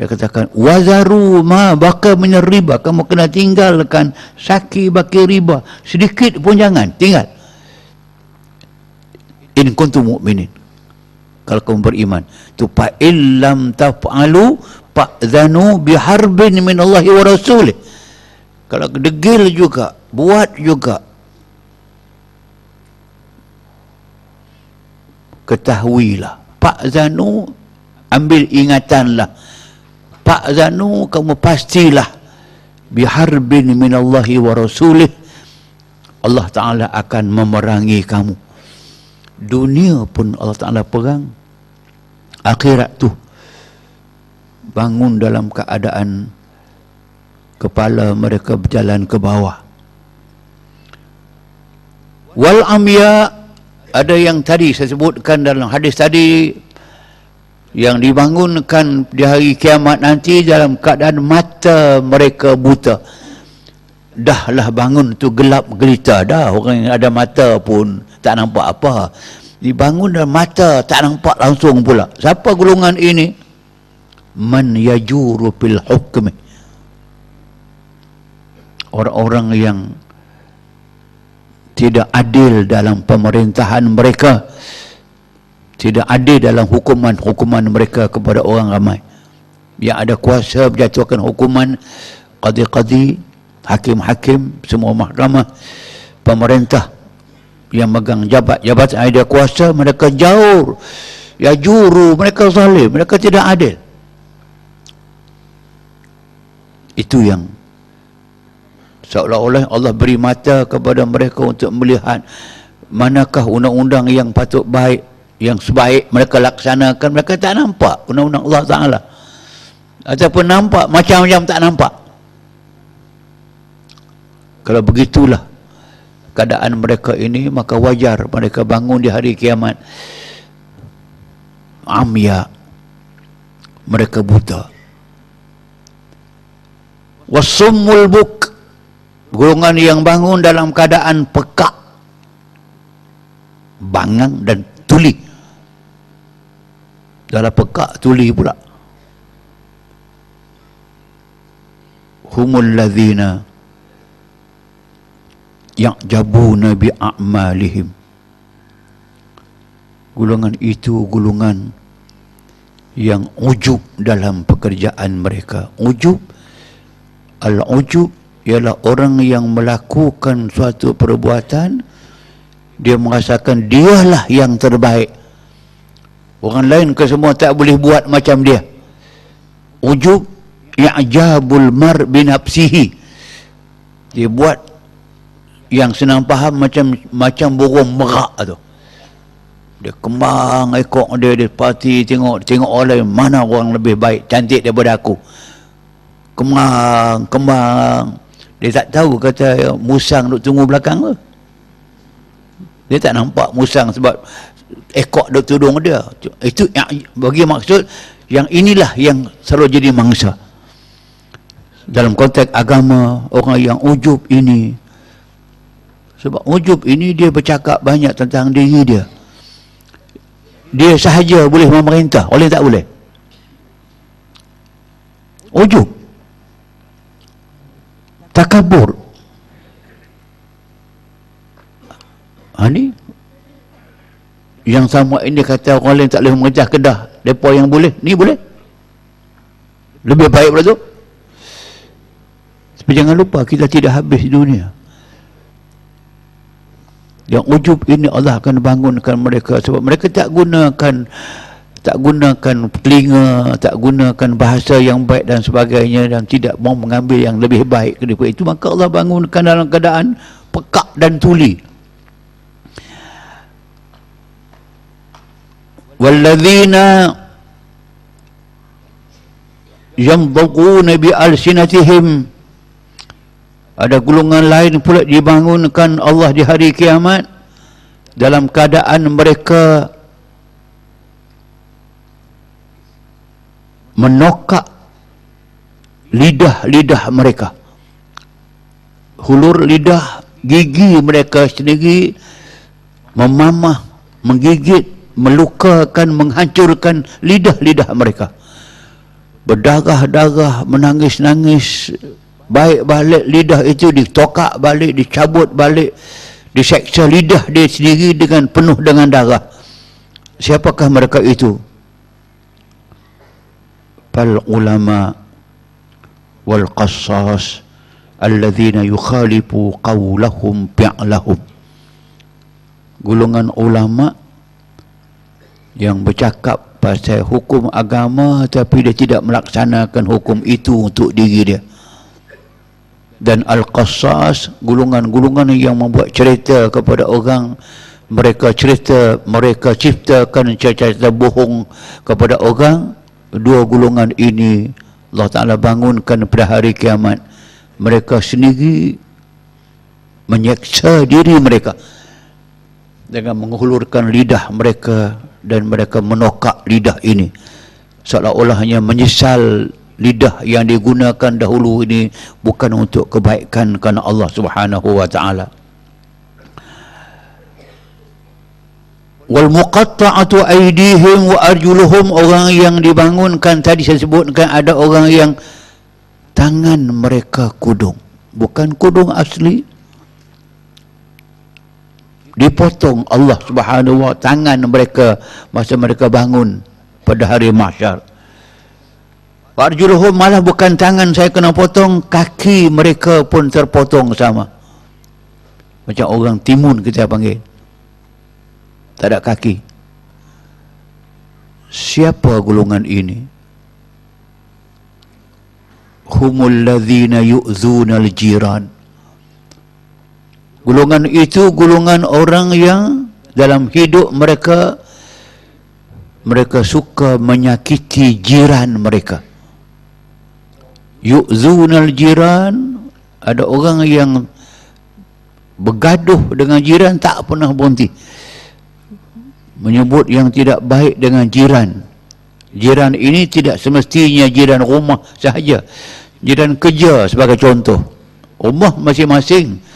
dia katakan wazaru ma baka min riba. Kamu kena tinggalkan saki baki riba. Sedikit pun jangan tinggal. In kuntum mukminin kalau kamu beriman. Tu fa illam taf'alu fa'zanu biharbin min Allah wa rasulih. Kalau degil juga buat juga. Ketahuilah. Pak Zanu ambil ingatanlah Pak Zanu kamu pastilah biharbin minallahi wa rasulih. Allah Ta'ala akan memerangi kamu. Dunia pun Allah Ta'ala perang. Akhirat tu bangun dalam keadaan kepala mereka berjalan ke bawah. Wal amya ada yang tadi saya sebutkan dalam hadis tadi yang dibangunkan di hari kiamat nanti dalam keadaan mata mereka buta. Dahlah bangun tu gelap gelita dah. Orang yang ada mata pun tak nampak apa. Dibangun dalam mata tak nampak langsung pula. Siapa golongan ini? Man yajuru fil hukmi. Orang-orang yang tidak adil dalam pemerintahan mereka tidak adil dalam hukuman-hukuman mereka kepada orang ramai. Yang ada kuasa berjatuhkan hukuman qadi-qadi hakim-hakim semua mahkamah pemerintah yang megang jabat-jabat ada kuasa mereka jauh. Ya juru mereka zalim mereka tidak adil. Itu yang seolah-olah Allah beri mata kepada mereka untuk melihat manakah undang-undang yang patut baik yang sebaik mereka laksanakan mereka tak nampak. Undang-undang Allah Ta'ala. Ataupun nampak macam-macam tak nampak. Kalau begitulah keadaan mereka ini maka wajar mereka bangun di hari kiamat. Amya mereka buta. Wasummul buk golongan yang bangun dalam keadaan pekak bangang dan tuli dalam pekak tuli pula. Humul ladhina ya'jabuna bi'a'malihim. Golongan itu golongan yang ujub dalam pekerjaan mereka. Ujub al-ujub ialah orang yang melakukan suatu perbuatan dia merasakan dialah yang terbaik orang lain ke semua tak boleh buat macam dia. Ujub ya'jabul mar binafsihi dia buat yang senang faham macam macam burung merak tu. Dia kembang ekor dia dia parti tengok tengok orang mana orang lebih baik cantik daripada aku. Kembang kembang. Dia tak tahu kata musang duk tunggu belakang tu dia tak nampak musang sebab ekor duk tudung dia. Itu yang bagi maksud yang inilah yang selalu jadi mangsa. Dalam konteks agama orang yang ujub ini. Sebab ujub ini dia bercakap banyak tentang diri dia. Dia sahaja boleh memerintah oleh tak boleh? Ujub. Takabur ha ni yang sama ini kata orang lain tak boleh mengejar kedah. Mereka yang boleh ni boleh. Lebih baik pada tu. Tapi jangan lupa kita tidak habis dunia. Yang ujub ini Allah akan bangunkan mereka sebab mereka tak gunakan tak gunakan telinga tak gunakan bahasa yang baik dan sebagainya dan tidak mau mengambil yang lebih baik daripada itu. Maka Allah bangunkan dalam keadaan pekak dan tuli yamdhuna bi alsinatihim ada golongan lain pula dibangunkan Allah di hari kiamat dalam keadaan mereka menokak lidah-lidah mereka. Hulur lidah gigi mereka sendiri memamah menggigit melukakan, menghancurkan lidah-lidah mereka. Berdarah-darah, menangis-nangis, baik balik lidah itu ditokak balik, dicabut balik, diseksa lidah dia sendiri dengan penuh dengan darah. Siapakah mereka itu? Pal ulama wal qassas alladzina yukhalifu qawlahum fi'lahum. Golongan ulama yang bercakap pasal hukum agama tapi dia tidak melaksanakan hukum itu untuk diri dia. Dan Al-Qassas gulungan-gulungan yang membuat cerita kepada orang mereka cerita mereka ciptakan cerita-cerita bohong kepada orang dua gulungan ini Allah Ta'ala bangunkan pada hari kiamat. Mereka sendiri menyeksa diri mereka dengan menghulurkan lidah mereka dan mereka menokak lidah ini. Seolah-olah hanya menyesal lidah yang digunakan dahulu ini bukan untuk kebaikan kerana Allah Subhanahu wa taala. Wal muqatta'atu aydihim wa arjuluhum orang yang dibangunkan tadi saya sebutkan ada orang yang tangan mereka kudung bukan kudung asli dipotong Allah Subhanahu wa tangan mereka masa mereka bangun pada hari mahsyar. Warjuluhum malah bukan tangan saya kena potong kaki mereka pun terpotong sama. Macam orang timun kita panggil. Tak ada kaki. Siapa golongan ini? Humul ladzina yu'zuna al-jiran Golongan itu golongan orang yang dalam hidup mereka mereka suka menyakiti jiran mereka. Yu'zunal jiran ada orang yang bergaduh dengan jiran tak pernah berhenti. Menyebut yang tidak baik dengan jiran. Jiran ini tidak semestinya jiran rumah sahaja. Jiran kerja sebagai contoh rumah masing-masing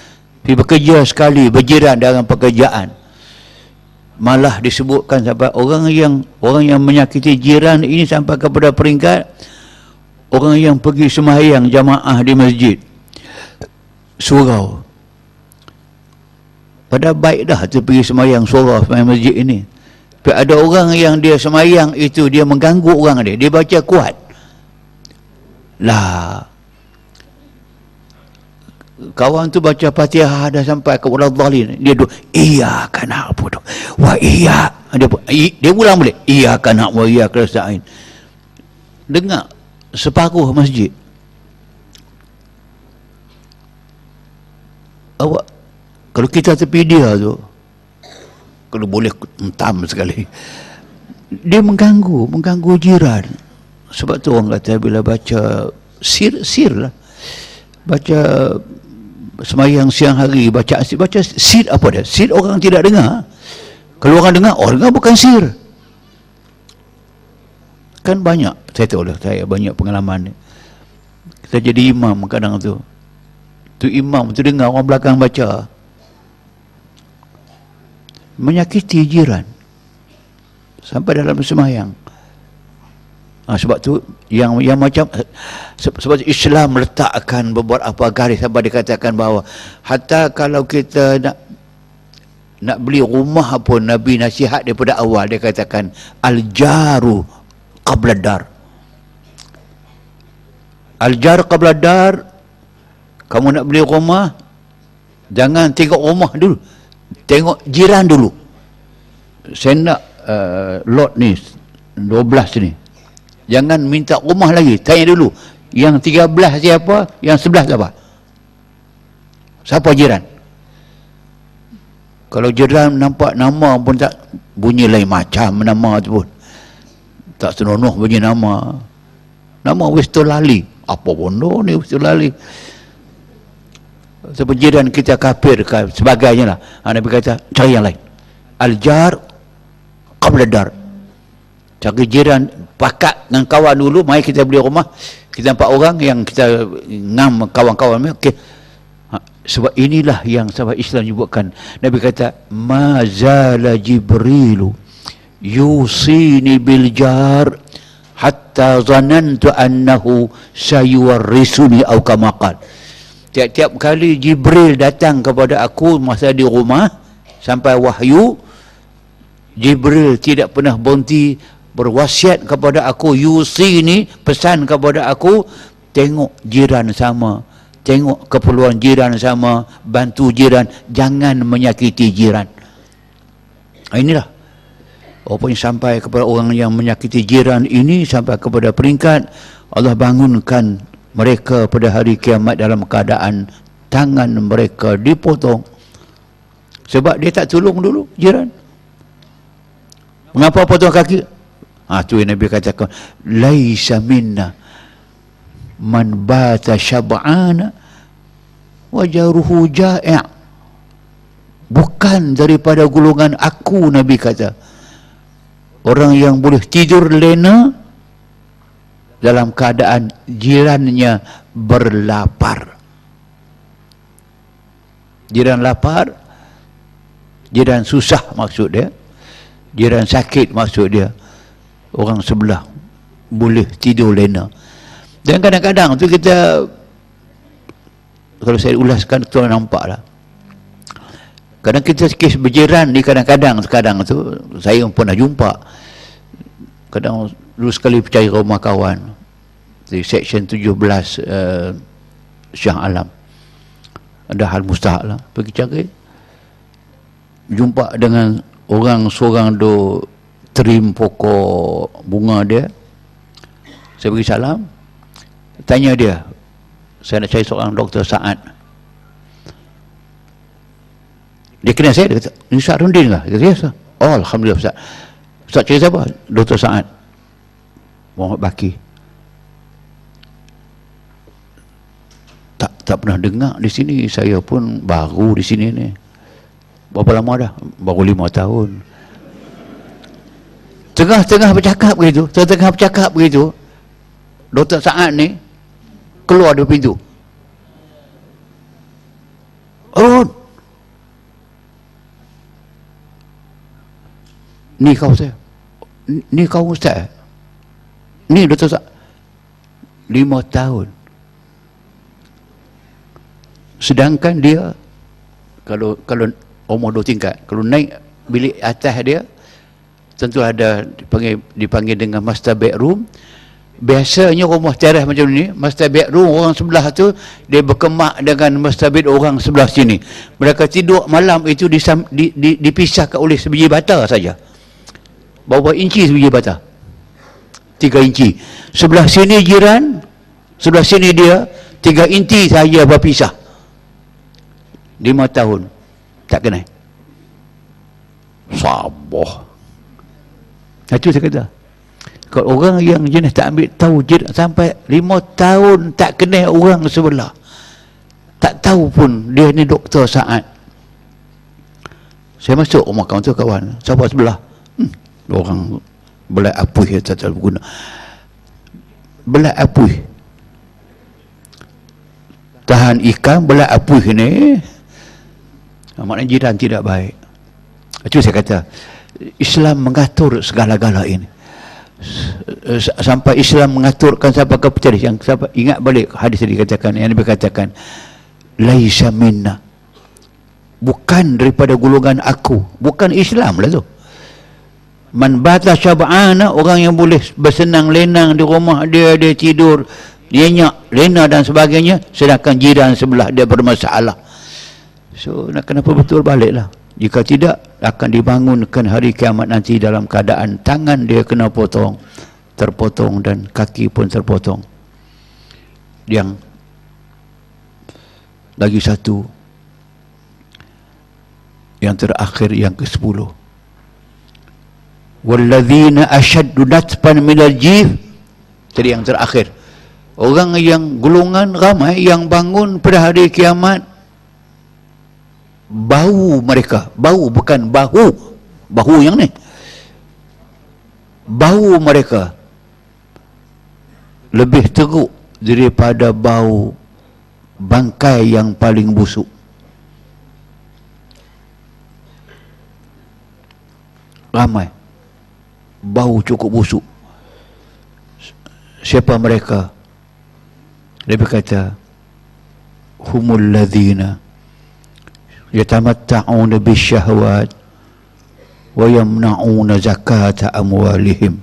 pergi bekerja sekali berjiran dalam pekerjaan. Malah disebutkan sampai orang yang orang yang menyakiti jiran ini sampai kepada peringkat orang yang pergi sembahyang jamaah di masjid. Surau. Pada baik dah tu pergi sembahyang surau sembahyang masjid ini. Tapi ada orang yang dia sembahyang itu dia mengganggu orang dia. Dia baca kuat. Lah kawan tu baca fatihah dah sampai ke wala dhalin. Dia duk iya kana tu wa iya. Dia dia ulang boleh iya kana wa iya kerasa'in dengar separuh masjid awak kalau kita tepi dia tu kalau boleh entam sekali dia mengganggu mengganggu jiran. Sebab tu orang kata bila baca sir sir lah baca semayang siang hari baca asyik baca sir apa dia? Sir orang tidak dengar. Kalau orang dengar orang dengar bukan sir kan banyak. Saya tahu lah saya banyak pengalaman ni. Kita jadi imam kadang tu. Tu imam tu dengar orang belakang baca. Menyakiti jiran. Sampai dalam semayang Ha, sebab tu yang yang macam sebab Islam letakkan beberapa garis sampai dikatakan bahawa hatta kalau kita nak nak beli rumah pun Nabi nasihat daripada awal dia katakan al-jaru qabla dar. Al-jar qabla dar kamu nak beli rumah jangan tengok rumah dulu. Tengok jiran dulu. Saya nak uh, lot ni 12 ni Jangan minta rumah lagi. Tanya dulu. Yang 13 siapa? Yang 11 siapa? Siapa jiran? Kalau jiran nampak nama pun tak bunyi lain macam nama tu pun. Tak senonoh bunyi nama. Nama wis lali. Apa bondo ni wis lali. Sebab jiran kita kafir sebagainya lah. Ha, Nabi kata cari yang lain. Al-jar qabla dar. Cari jiran pakat dengan kawan dulu mari kita beli rumah. Kita empat orang yang kita ngam kawan-kawan okey. Ha, sebab inilah yang sahabat Islam sebutkan Nabi kata mazala jibrilu yusini bil jar hatta zanantu annahu sayuwarrisuni au kama tiap-tiap kali jibril datang kepada aku masa di rumah sampai wahyu jibril tidak pernah berhenti berwasiat kepada aku yusi ni pesan kepada aku tengok jiran sama tengok keperluan jiran sama bantu jiran jangan menyakiti jiran. Ah, inilah. Yang sampai kepada orang yang menyakiti jiran ini sampai kepada peringkat Allah bangunkan mereka pada hari kiamat dalam keadaan tangan mereka dipotong. Sebab dia tak tolong dulu jiran. Mengapa potong kaki Ha, tu yang Nabi katakan laisa minna man bata syab'ana wajaruhu ja'i' bukan daripada gulungan aku Nabi kata. Orang yang boleh tidur lena dalam keadaan jirannya berlapar. Jiran lapar jiran susah maksud dia jiran sakit maksud dia orang sebelah boleh tidur lena. Dan kadang-kadang tu kita kalau saya ulaskan tu nampak lah kadang kita kes berjiran ni kadang-kadang kadang tu saya pun pernah jumpa. Kadang dulu sekali percaya rumah kawan di section 17 uh, Syah Alam. Ada hal mustahak lah pergi cari. Jumpa dengan orang seorang do trim pokok bunga dia. Saya beri salam. Tanya dia saya nak cari seorang doktor Saad. Dia kenal saya dia kata ini Saad Rundin kah? dia kata ya oh Alhamdulillah Ustaz. Ustaz cari siapa? doktor Saad. Muhammad Baki. Tak tak pernah dengar di sini. Saya pun baru di sini ni. Berapa lama dah? baru lima tahun Tengah-tengah bercakap begitu, tengah-tengah bercakap begitu, Doktor Saad ni keluar dari pintu. Harun ni kau saya ni kau ustaz. Ni doktor ustaz lima tahun. Sedangkan dia kalau kalau umur dua tingkat kalau naik bilik atas dia tentu ada dipanggil dipanggil dengan master bedroom. Biasanya rumah teras macam ni master bedroom orang sebelah tu dia berkemak dengan master bed orang sebelah sini. Mereka tidur malam itu disam, di, di, dipisahkan oleh sebiji bata saja. Berapa inci sebiji bata? Tiga inci. Sebelah sini jiran sebelah sini dia tiga inci saja berpisah. Lima tahun. Tak kena sabar itu saya kata. Kalau orang yang jenis tak ambil tahu sampai lima tahun tak kena orang sebelah tak tahu pun dia ni doktor saat saya masuk rumah kawan tu kawan sahabat sebelah. Hmm, orang belai apuh ya tak tahu guna. Belai apuh tahan ikan belai apuh ni. Maknanya jiran tidak baik. Itu saya kata Islam mengatur segala-gala ini. Sampai Islam mengaturkan sampai ke pecaris yang sampai ingat balik hadis yang dikatakan yang Nabi katakan laisa minna. Bukan daripada golongan aku. Bukan Islam lah tu. Man bata syab'ana orang yang boleh bersenang lenang di rumah dia dia tidur nyenyak lena dan sebagainya sedangkan jiran sebelah dia bermasalah. So nak kenapa betul baliklah jika tidak akan dibangunkan hari kiamat nanti dalam keadaan tangan dia kena potong, terpotong dan kaki pun terpotong. Yang lagi satu yang terakhir yang ke-10. Walladzina ashaddu natfan minal jif. Jadi yang terakhir. Orang yang gulungan ramai yang bangun pada hari kiamat bau mereka. Bau bukan bahu. Bahu yang ni. Bau mereka lebih teruk daripada bau bangkai yang paling busuk. Ramai. Bau cukup busuk. Siapa mereka? Dia berkata humul ladhina yatamatta'una bisyahawat wa yamna'una zakata amwalihim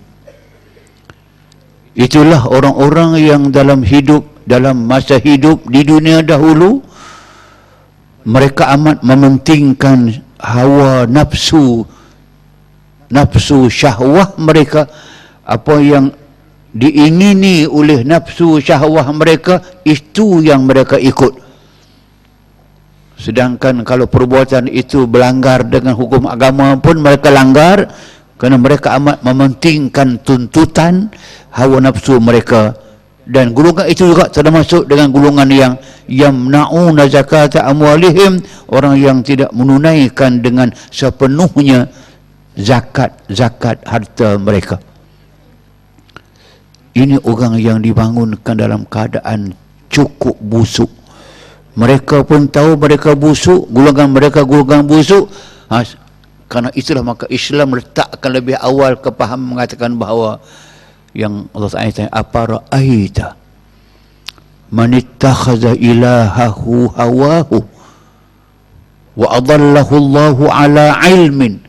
itulah orang-orang yang dalam hidup dalam masa hidup di dunia dahulu mereka amat mementingkan hawa nafsu nafsu syahwah mereka. Apa yang diingini oleh nafsu syahwah mereka itu yang mereka ikut sedangkan kalau perbuatan itu berlanggar dengan hukum agama pun mereka langgar kerana mereka amat mementingkan tuntutan hawa nafsu mereka. Dan gulungan itu juga termasuk dengan gulungan yang yamna'una zakata amwalihim orang yang tidak menunaikan dengan sepenuhnya zakat-zakat harta mereka. Ini orang yang dibangunkan dalam keadaan cukup busuk mereka pun tahu mereka busuk golongan mereka golongan busuk. Ha, kerana itulah maka Islam letakkan lebih awal kepahaman mengatakan bahawa yang Allah Taala tanya apa ra'aita man ittakhadha ilahahu hawahu wa adallahu Allahu ala ilmin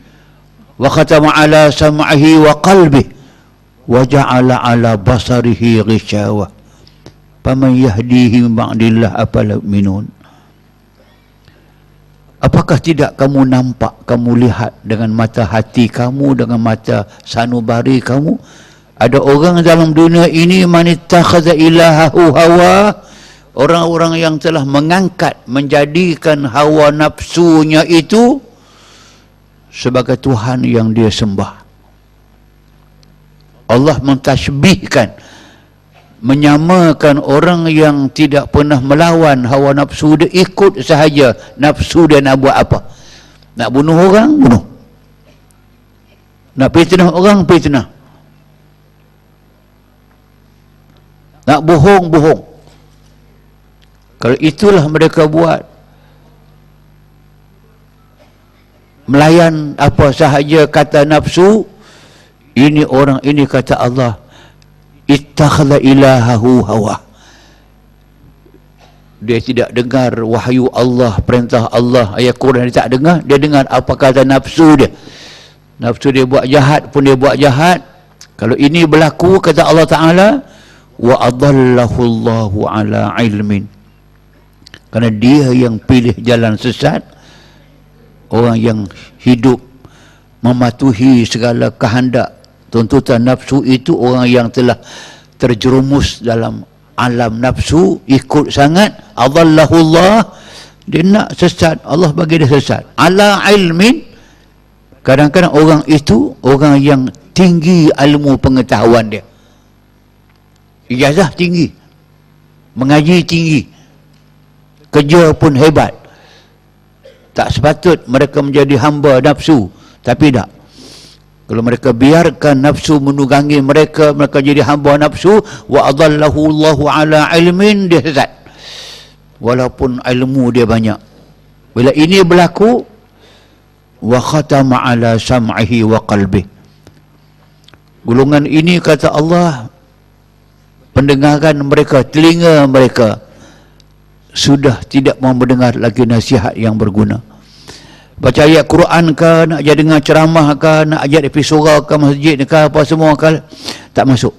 wa khatama ala sam'ihi wa qalbihi wa ja'ala ala basarihi ghishawah Paman yahdihi ba'dillah apala minun. Apakah tidak kamu nampak, kamu lihat dengan mata hati kamu, dengan mata sanubari kamu? Ada orang dalam dunia ini manittakhadha ilahahu hawa. Orang-orang yang telah mengangkat, menjadikan hawa nafsunya itu sebagai Tuhan yang dia sembah. Allah mentasbihkan menyamakan orang yang tidak pernah melawan hawa nafsu dia ikut sahaja nafsu dia nak buat apa. Nak bunuh orang bunuh. Nak fitnah orang fitnah. Nak bohong bohong. Kalau itulah mereka buat melayan apa sahaja kata nafsu ini orang ini kata Allah ittakhadha ilahahu hawa. Dia tidak dengar wahyu Allah perintah Allah. Ayat Quran dia tak dengar dia dengar apa kata nafsu dia. Nafsu dia buat jahat pun dia buat jahat. Kalau ini berlaku kata Allah Taala wa adallahu Allahu ala ilmin. Kerana dia yang pilih jalan sesat orang yang hidup mematuhi segala kehendak tuntutan nafsu itu orang yang telah terjerumus dalam alam nafsu ikut sangat. Adallahu Allah dia nak sesat. Allah bagi dia sesat. Ala ilmin. Kadang-kadang orang itu orang yang tinggi ilmu pengetahuan dia. Ijazah tinggi. Mengaji tinggi. Kerja pun hebat. Tak sepatut mereka menjadi hamba nafsu. Tapi tak kalau mereka biarkan nafsu menunggangi mereka, mereka jadi hamba nafsu, wa adallahu Allahu ala ilmin dia sesat. Walaupun ilmu dia banyak. Bila ini berlaku, wa khatama ala sam'ihi wa qalbi. Gulungan ini kata Allah, pendengaran mereka, telinga mereka sudah tidak mau mendengar lagi nasihat yang berguna baca ayat Quran ke nak ajar dengar ceramah ke nak ajar episora ke masjid ke apa semua ke tak masuk.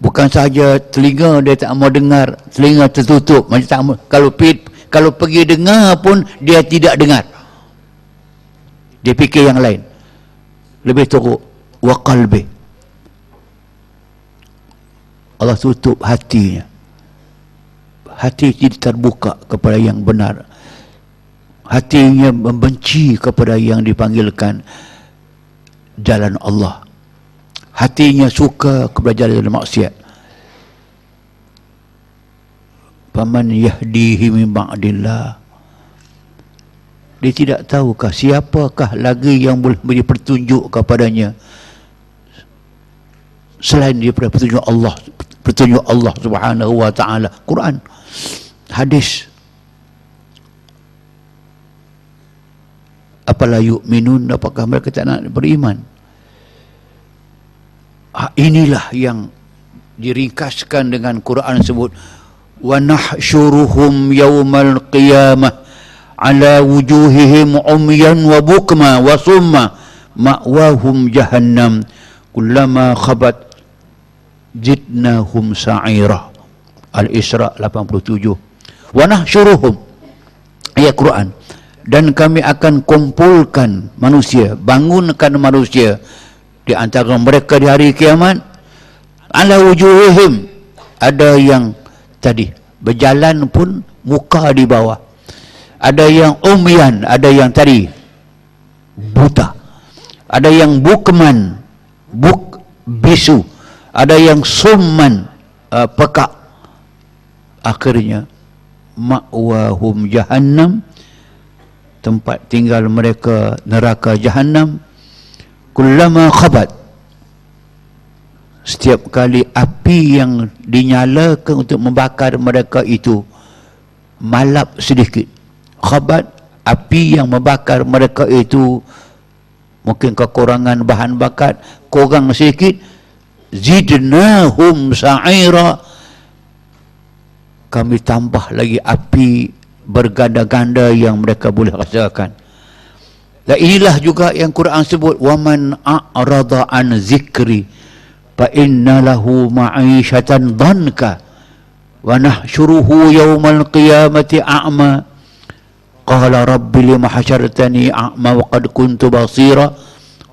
Bukan sahaja telinga dia tak mau dengar telinga tertutup. Macam tak mau, kalau pi, kalau pergi dengar pun dia tidak dengar. Dia fikir yang lain. Lebih teruk wa qalbi. Allah tutup hatinya. Hati tidak terbuka kepada yang benar hatinya membenci kepada yang dipanggilkan jalan Allah. Hatinya suka kepada jalan maksiat. Paman yahdihi min ba'dillah. Dia tidak tahukah siapakah lagi yang boleh beri petunjuk kepadanya? Selain daripada petunjuk Allah petunjuk Allah subhanahu wa ta'ala. Quran. Hadis apalah yu'minun? Apakah mereka tak nak beriman? Ha, inilah yang diringkaskan dengan Quran sebut wa nahsyuruhum yawmal qiyamah ala wujuhihim umyan wa bukma wa summa ma'wahum jahannam. Kullama khabat zidnahum sa'ira. Al-isra 87 wa nahsyuruhum. Ayat Quran dan kami akan kumpulkan manusia bangunkan manusia di antara mereka di hari kiamat. Ala wujuhihim. Ada yang tadi berjalan pun muka di bawah. Ada yang umyan ada yang tadi buta. Ada yang bukman buk bisu. Ada yang summan uh, pekak. Akhirnya ma'wahum jahannam tempat tinggal mereka neraka jahanam kullama khabat. Setiap kali api yang dinyalakan untuk membakar mereka itu malap sedikit. Khabat api yang membakar mereka itu mungkin kekurangan bahan bakar kurang sedikit zidnahum sa'ira. Kami tambah lagi api berganda-ganda yang mereka boleh rasakan. Dan inilah juga yang Quran sebut waman a'rada an zikri fa inna lahu ma'ishatan dhanka wa nahsyuruhu yawmal qiyamati a'ma. Qala rabbi lima hasyartani a'ma wa qad kuntu basira.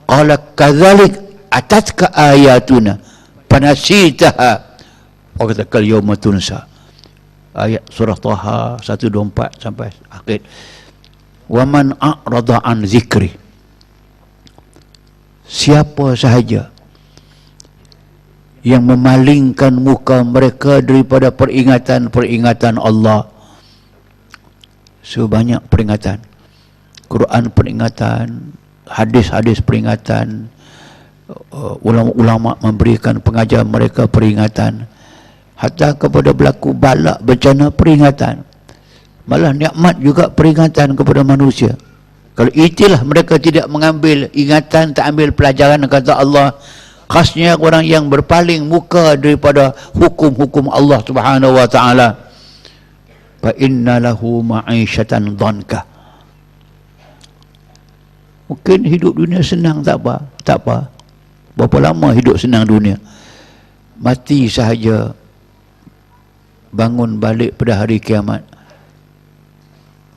Qala kadzalik atatka ayatuna fanasitaha? Wa kata kal yawma tunsa ayat surah Taha 124 sampai akhir. Waman a'rada an zikri. Siapa sahaja yang memalingkan muka mereka daripada peringatan-peringatan Allah sebanyak peringatan. Quran peringatan hadis-hadis peringatan uh, ulama-ulama memberikan pengajar mereka peringatan hatta kepada berlaku balak bencana peringatan. Malah nikmat juga peringatan kepada manusia. Kalau itulah mereka tidak mengambil ingatan tak ambil pelajaran kata Allah. Khasnya orang yang berpaling muka daripada hukum-hukum Allah Subhanahu wa taala. Fa inna lahu ma'isyatan dhanka mungkin hidup dunia senang tak apa. Tak apa. Berapa lama hidup senang dunia? Mati sahaja bangun balik pada hari kiamat.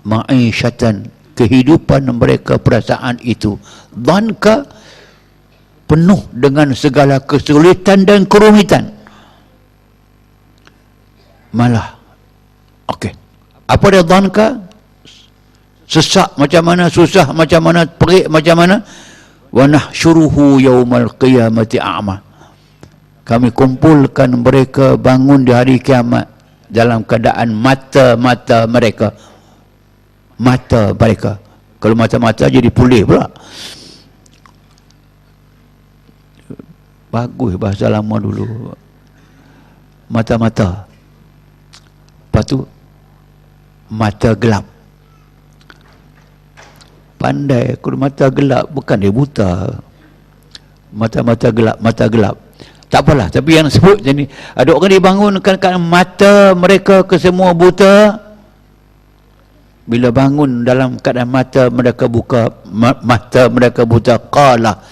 Ma'isyatan kehidupan mereka perasaan itu. Dhanka penuh dengan segala kesulitan dan kerumitan? Malah okey. Apa dia dhanka sesak macam mana susah macam mana perik macam mana? Wa nahsyuruhu yaumal qiyamati a'ma. Kami kumpulkan mereka bangun di hari kiamat dalam keadaan mata-mata mereka. Mata mereka. Kalau mata-mata jadi pulih pula. Bagus bahasa lama dulu. Mata-mata. Lepas tu mata gelap. Pandai kalau mata gelap bukan dia buta. Mata-mata gelap mata gelap tak apalah tapi yang sebut jadi ada orang dibangunkan kan mata mereka ke semua buta bila bangun dalam keadaan mata mereka buka mata mereka buta qala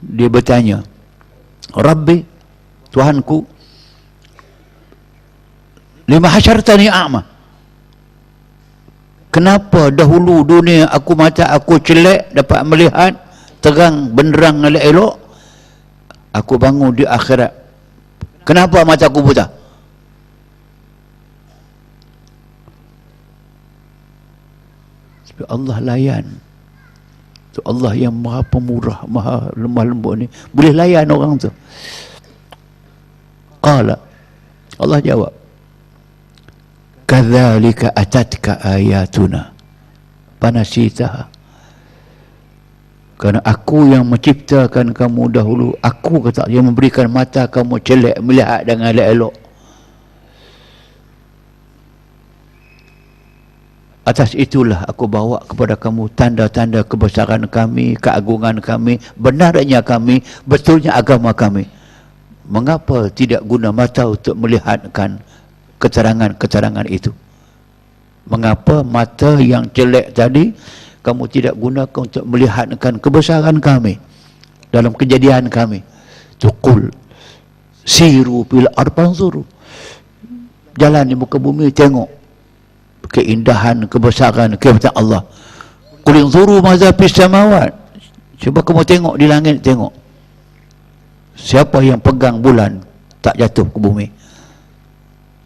dia bertanya rabbi tuhanku lima hasyartani a'ma kenapa dahulu dunia aku mata aku celek dapat melihat terang benderang elok aku bangun di akhirat kenapa mata aku buta Allah layan. Tu Allah yang maha pemurah, maha lemah lembut ni. Boleh layan orang tu. Qala. Allah jawab. Kadzalika atatka ayatuna. Panasitaha. Kerana aku yang menciptakan kamu dahulu. Aku kata yang memberikan mata kamu celek melihat dengan elok-elok. Atas itulah aku bawa kepada kamu tanda-tanda kebesaran kami, keagungan kami, benarnya kami, betulnya agama kami. Mengapa tidak guna mata untuk melihatkan keterangan-keterangan itu? Mengapa mata yang jelek tadi kamu tidak gunakan untuk melihatkan kebesaran kami dalam kejadian kami? Tukul siru bil arbanzuru. Jalan di muka bumi tengok keindahan kebesaran kehebatan Allah. Qul inzuru madza fis samawat. Cuba kamu tengok di langit tengok. Siapa yang pegang bulan tak jatuh ke bumi?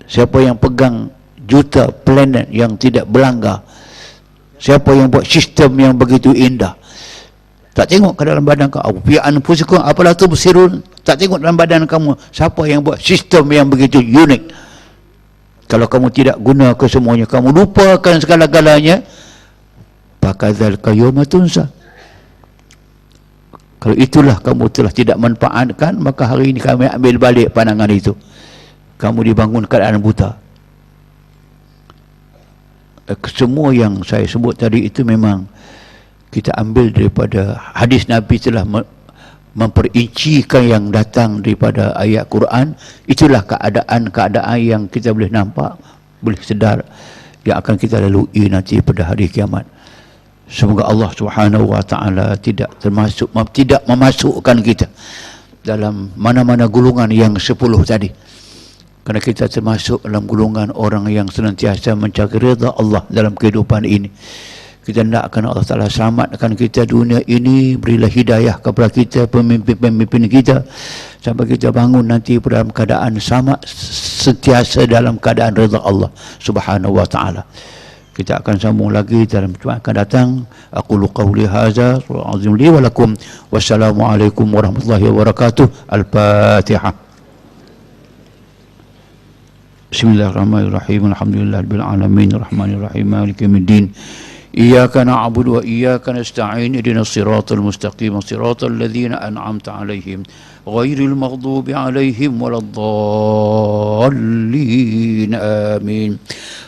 Siapa yang pegang juta planet yang tidak berlanggar siapa yang buat sistem yang begitu indah? Tak tengok ke dalam badan kamu fi anfusikum apalah tu bersirun tak tengok dalam badan kamu. Siapa yang buat sistem yang begitu unik? Kalau kamu tidak guna ke semuanya kamu lupakan segala-galanya pakadzal qayyuma tunsa. Kalau itulah kamu telah tidak manfaatkan maka hari ini kami ambil balik pandangan itu. Kamu dibangun keadaan buta semua yang saya sebut tadi itu memang kita ambil daripada hadis Nabi telah memperincikan yang datang daripada ayat Quran. Itulah keadaan-keadaan yang kita boleh nampak boleh sedar yang akan kita lalui nanti pada hari kiamat. Semoga Allah Subhanahu wa taala tidak termasuk tidak memasukkan kita dalam mana-mana gulungan yang sepuluh tadi kerana kita termasuk dalam gulungan orang yang senantiasa mencari reda Allah dalam kehidupan ini. Kita nakkan Allah Ta'ala selamatkan kita dunia ini berilah hidayah kepada kita pemimpin-pemimpin kita sampai kita bangun nanti dalam keadaan sama sentiasa dalam keadaan reza Allah Subhanahu wa taala. Kita akan sambung lagi dalam Jumaat akan datang. Aku hadza wa azim li wa lakum. Wassalamualaikum warahmatullahi wabarakatuh. Al-fatihah Bismillahirrahmanirrahim. Alhamdulillahirabbil alamin. Arrahmanirrahim maliki yaumiddin. إياك نعبد وإياك نستعين اهدنا الصراط المستقيم صراط الذين أنعمت عليهم غير المغضوب عليهم ولا الضالين آمين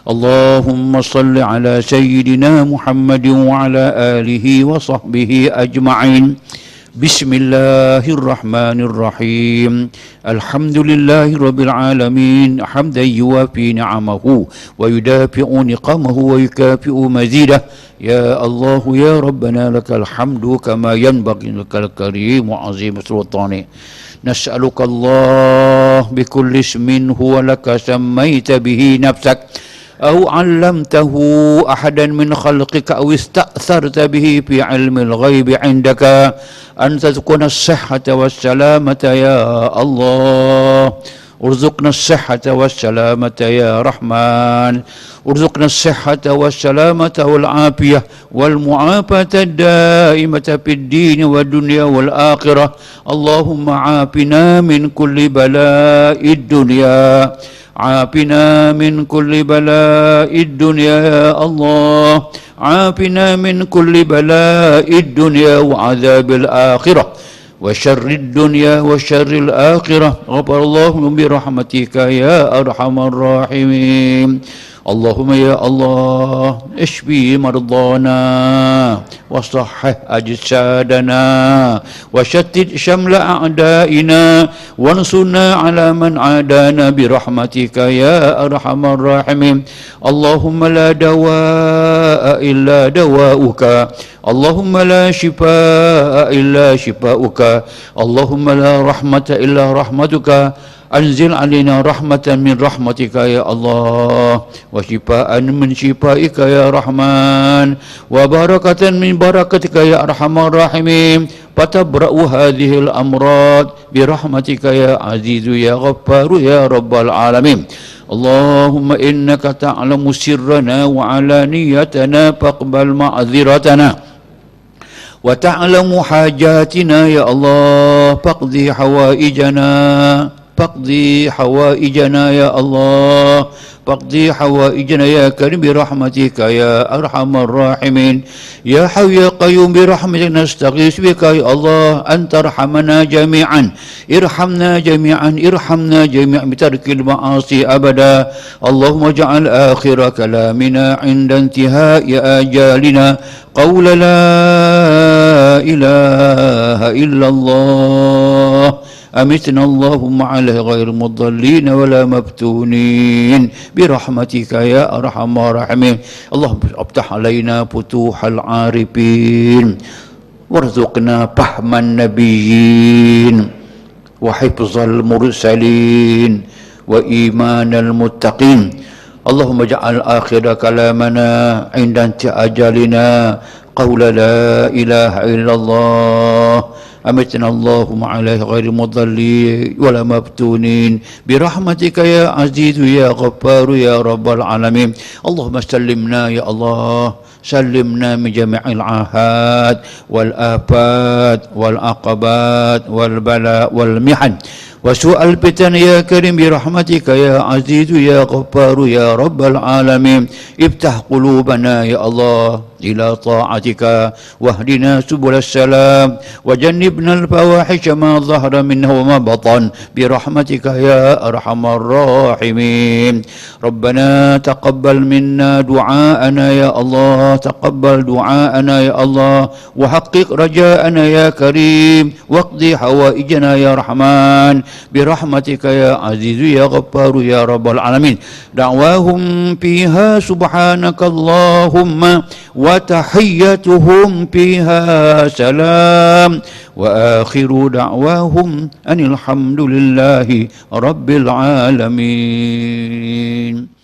اللهم صل على سيدنا محمد وعلى آله وصحبه أجمعين بسم الله الرحمن الرحيم الحمد لله رب العالمين حمدا يوافي نعمه ويدافع نقمه ويكافئ مزيده يا الله يا ربنا لك الحمد كما ينبغي لك الكريم وعظيم سلطانه نسألك الله بكل اسم هو لك سميت به نفسك أو علمته أحدا من خلقك أو استأثرت به في علم الغيب عندك أن تكون الصحة والسلامة يا الله. ارزقنا الصحة والسلامة يا رحمن. ارزقنا الصحة والسلامة والعافية والمعافاة الدائمة في الدين والدنيا والآخرة. اللهم عافنا من كل بلاء الدنيا. عافنا من كل بلاء الدنيا يا الله. عافنا من كل بلاء الدنيا وعذاب الآخرة. وشر الدنيا وشر الآخرة. غفر الله برحمتك يا أرحم الراحمين. اللهم يا الله اشفي مرضانا وصحح أجسادنا وشتت شمل أعدائنا وانصرنا على من عادانا برحمتك يا أرحم الراحمين اللهم لا دواء إلا دواؤك اللهم لا شفاء إلا شفاؤك اللهم لا رحمة إلا رحمتك أنزل علينا رحمة من رحمتك يا الله وشفاء من شفائك يا رحمن وبركة من بركتك يا أرحم الراحمين فتبرأ هذه الأمراض برحمتك يا عزيز يا غفار يا رب العالمين اللهم إنك تعلم سرنا وعلانيتنا فاقبل معذرتنا وتعلم حاجاتنا يا الله فاقضي حوائجنا فاقضي حوائجنا يا الله فاقضي حوائجنا يا كريم برحمتك يا أرحم الراحمين يا حي يا قيوم برحمتك نستغيث بك يا الله أن ترحمنا جميعا ارحمنا جميعا ارحمنا جميعا بترك المعاصي أبدا اللهم اجعل آخر كلامنا عند انتهاء آجالنا قول لا إله إلا الله أمتنا اللهم على غير مضلين ولا مفتونين برحمتك يا أرحم الراحمين اللهم افتح علينا فتوح العارفين وارزقنا فهم النبيين وحفظ المرسلين وإيمان المتقين اللهم اجعل آخر كلامنا عند انتهاء أجلنا قول لا إله إلا الله أمتنا اللهم عليه غير مضلين ولا مفتونين برحمتك يا عزيز يا غفار يا رب العالمين اللهم سلمنا يا الله سلمنا من جميع العاهات والآفات والعقبات والبلاء والمحن وسوء الفتن يا كريم برحمتك يا عزيز يا غفار يا رب العالمين. افتح قلوبنا يا الله إلى طاعتك واهدنا سبل السلام. وجنبنا الفواحش ما ظهر منه وما بطن برحمتك يا أرحم الراحمين. ربنا تقبل منا دعاءنا يا الله تقبل دعاءنا يا الله. وحقق رجاءنا يا كريم. واقضي حوائجنا يا رحمن. birahmatika ya azizu ya ghafaru ya rabbal alamin. Da'wahum fiha subhanakallahumma wa tahiyyatuhum fiha salam. Wa akhiru da'wahum anilhamdulillahi rabbil alamin.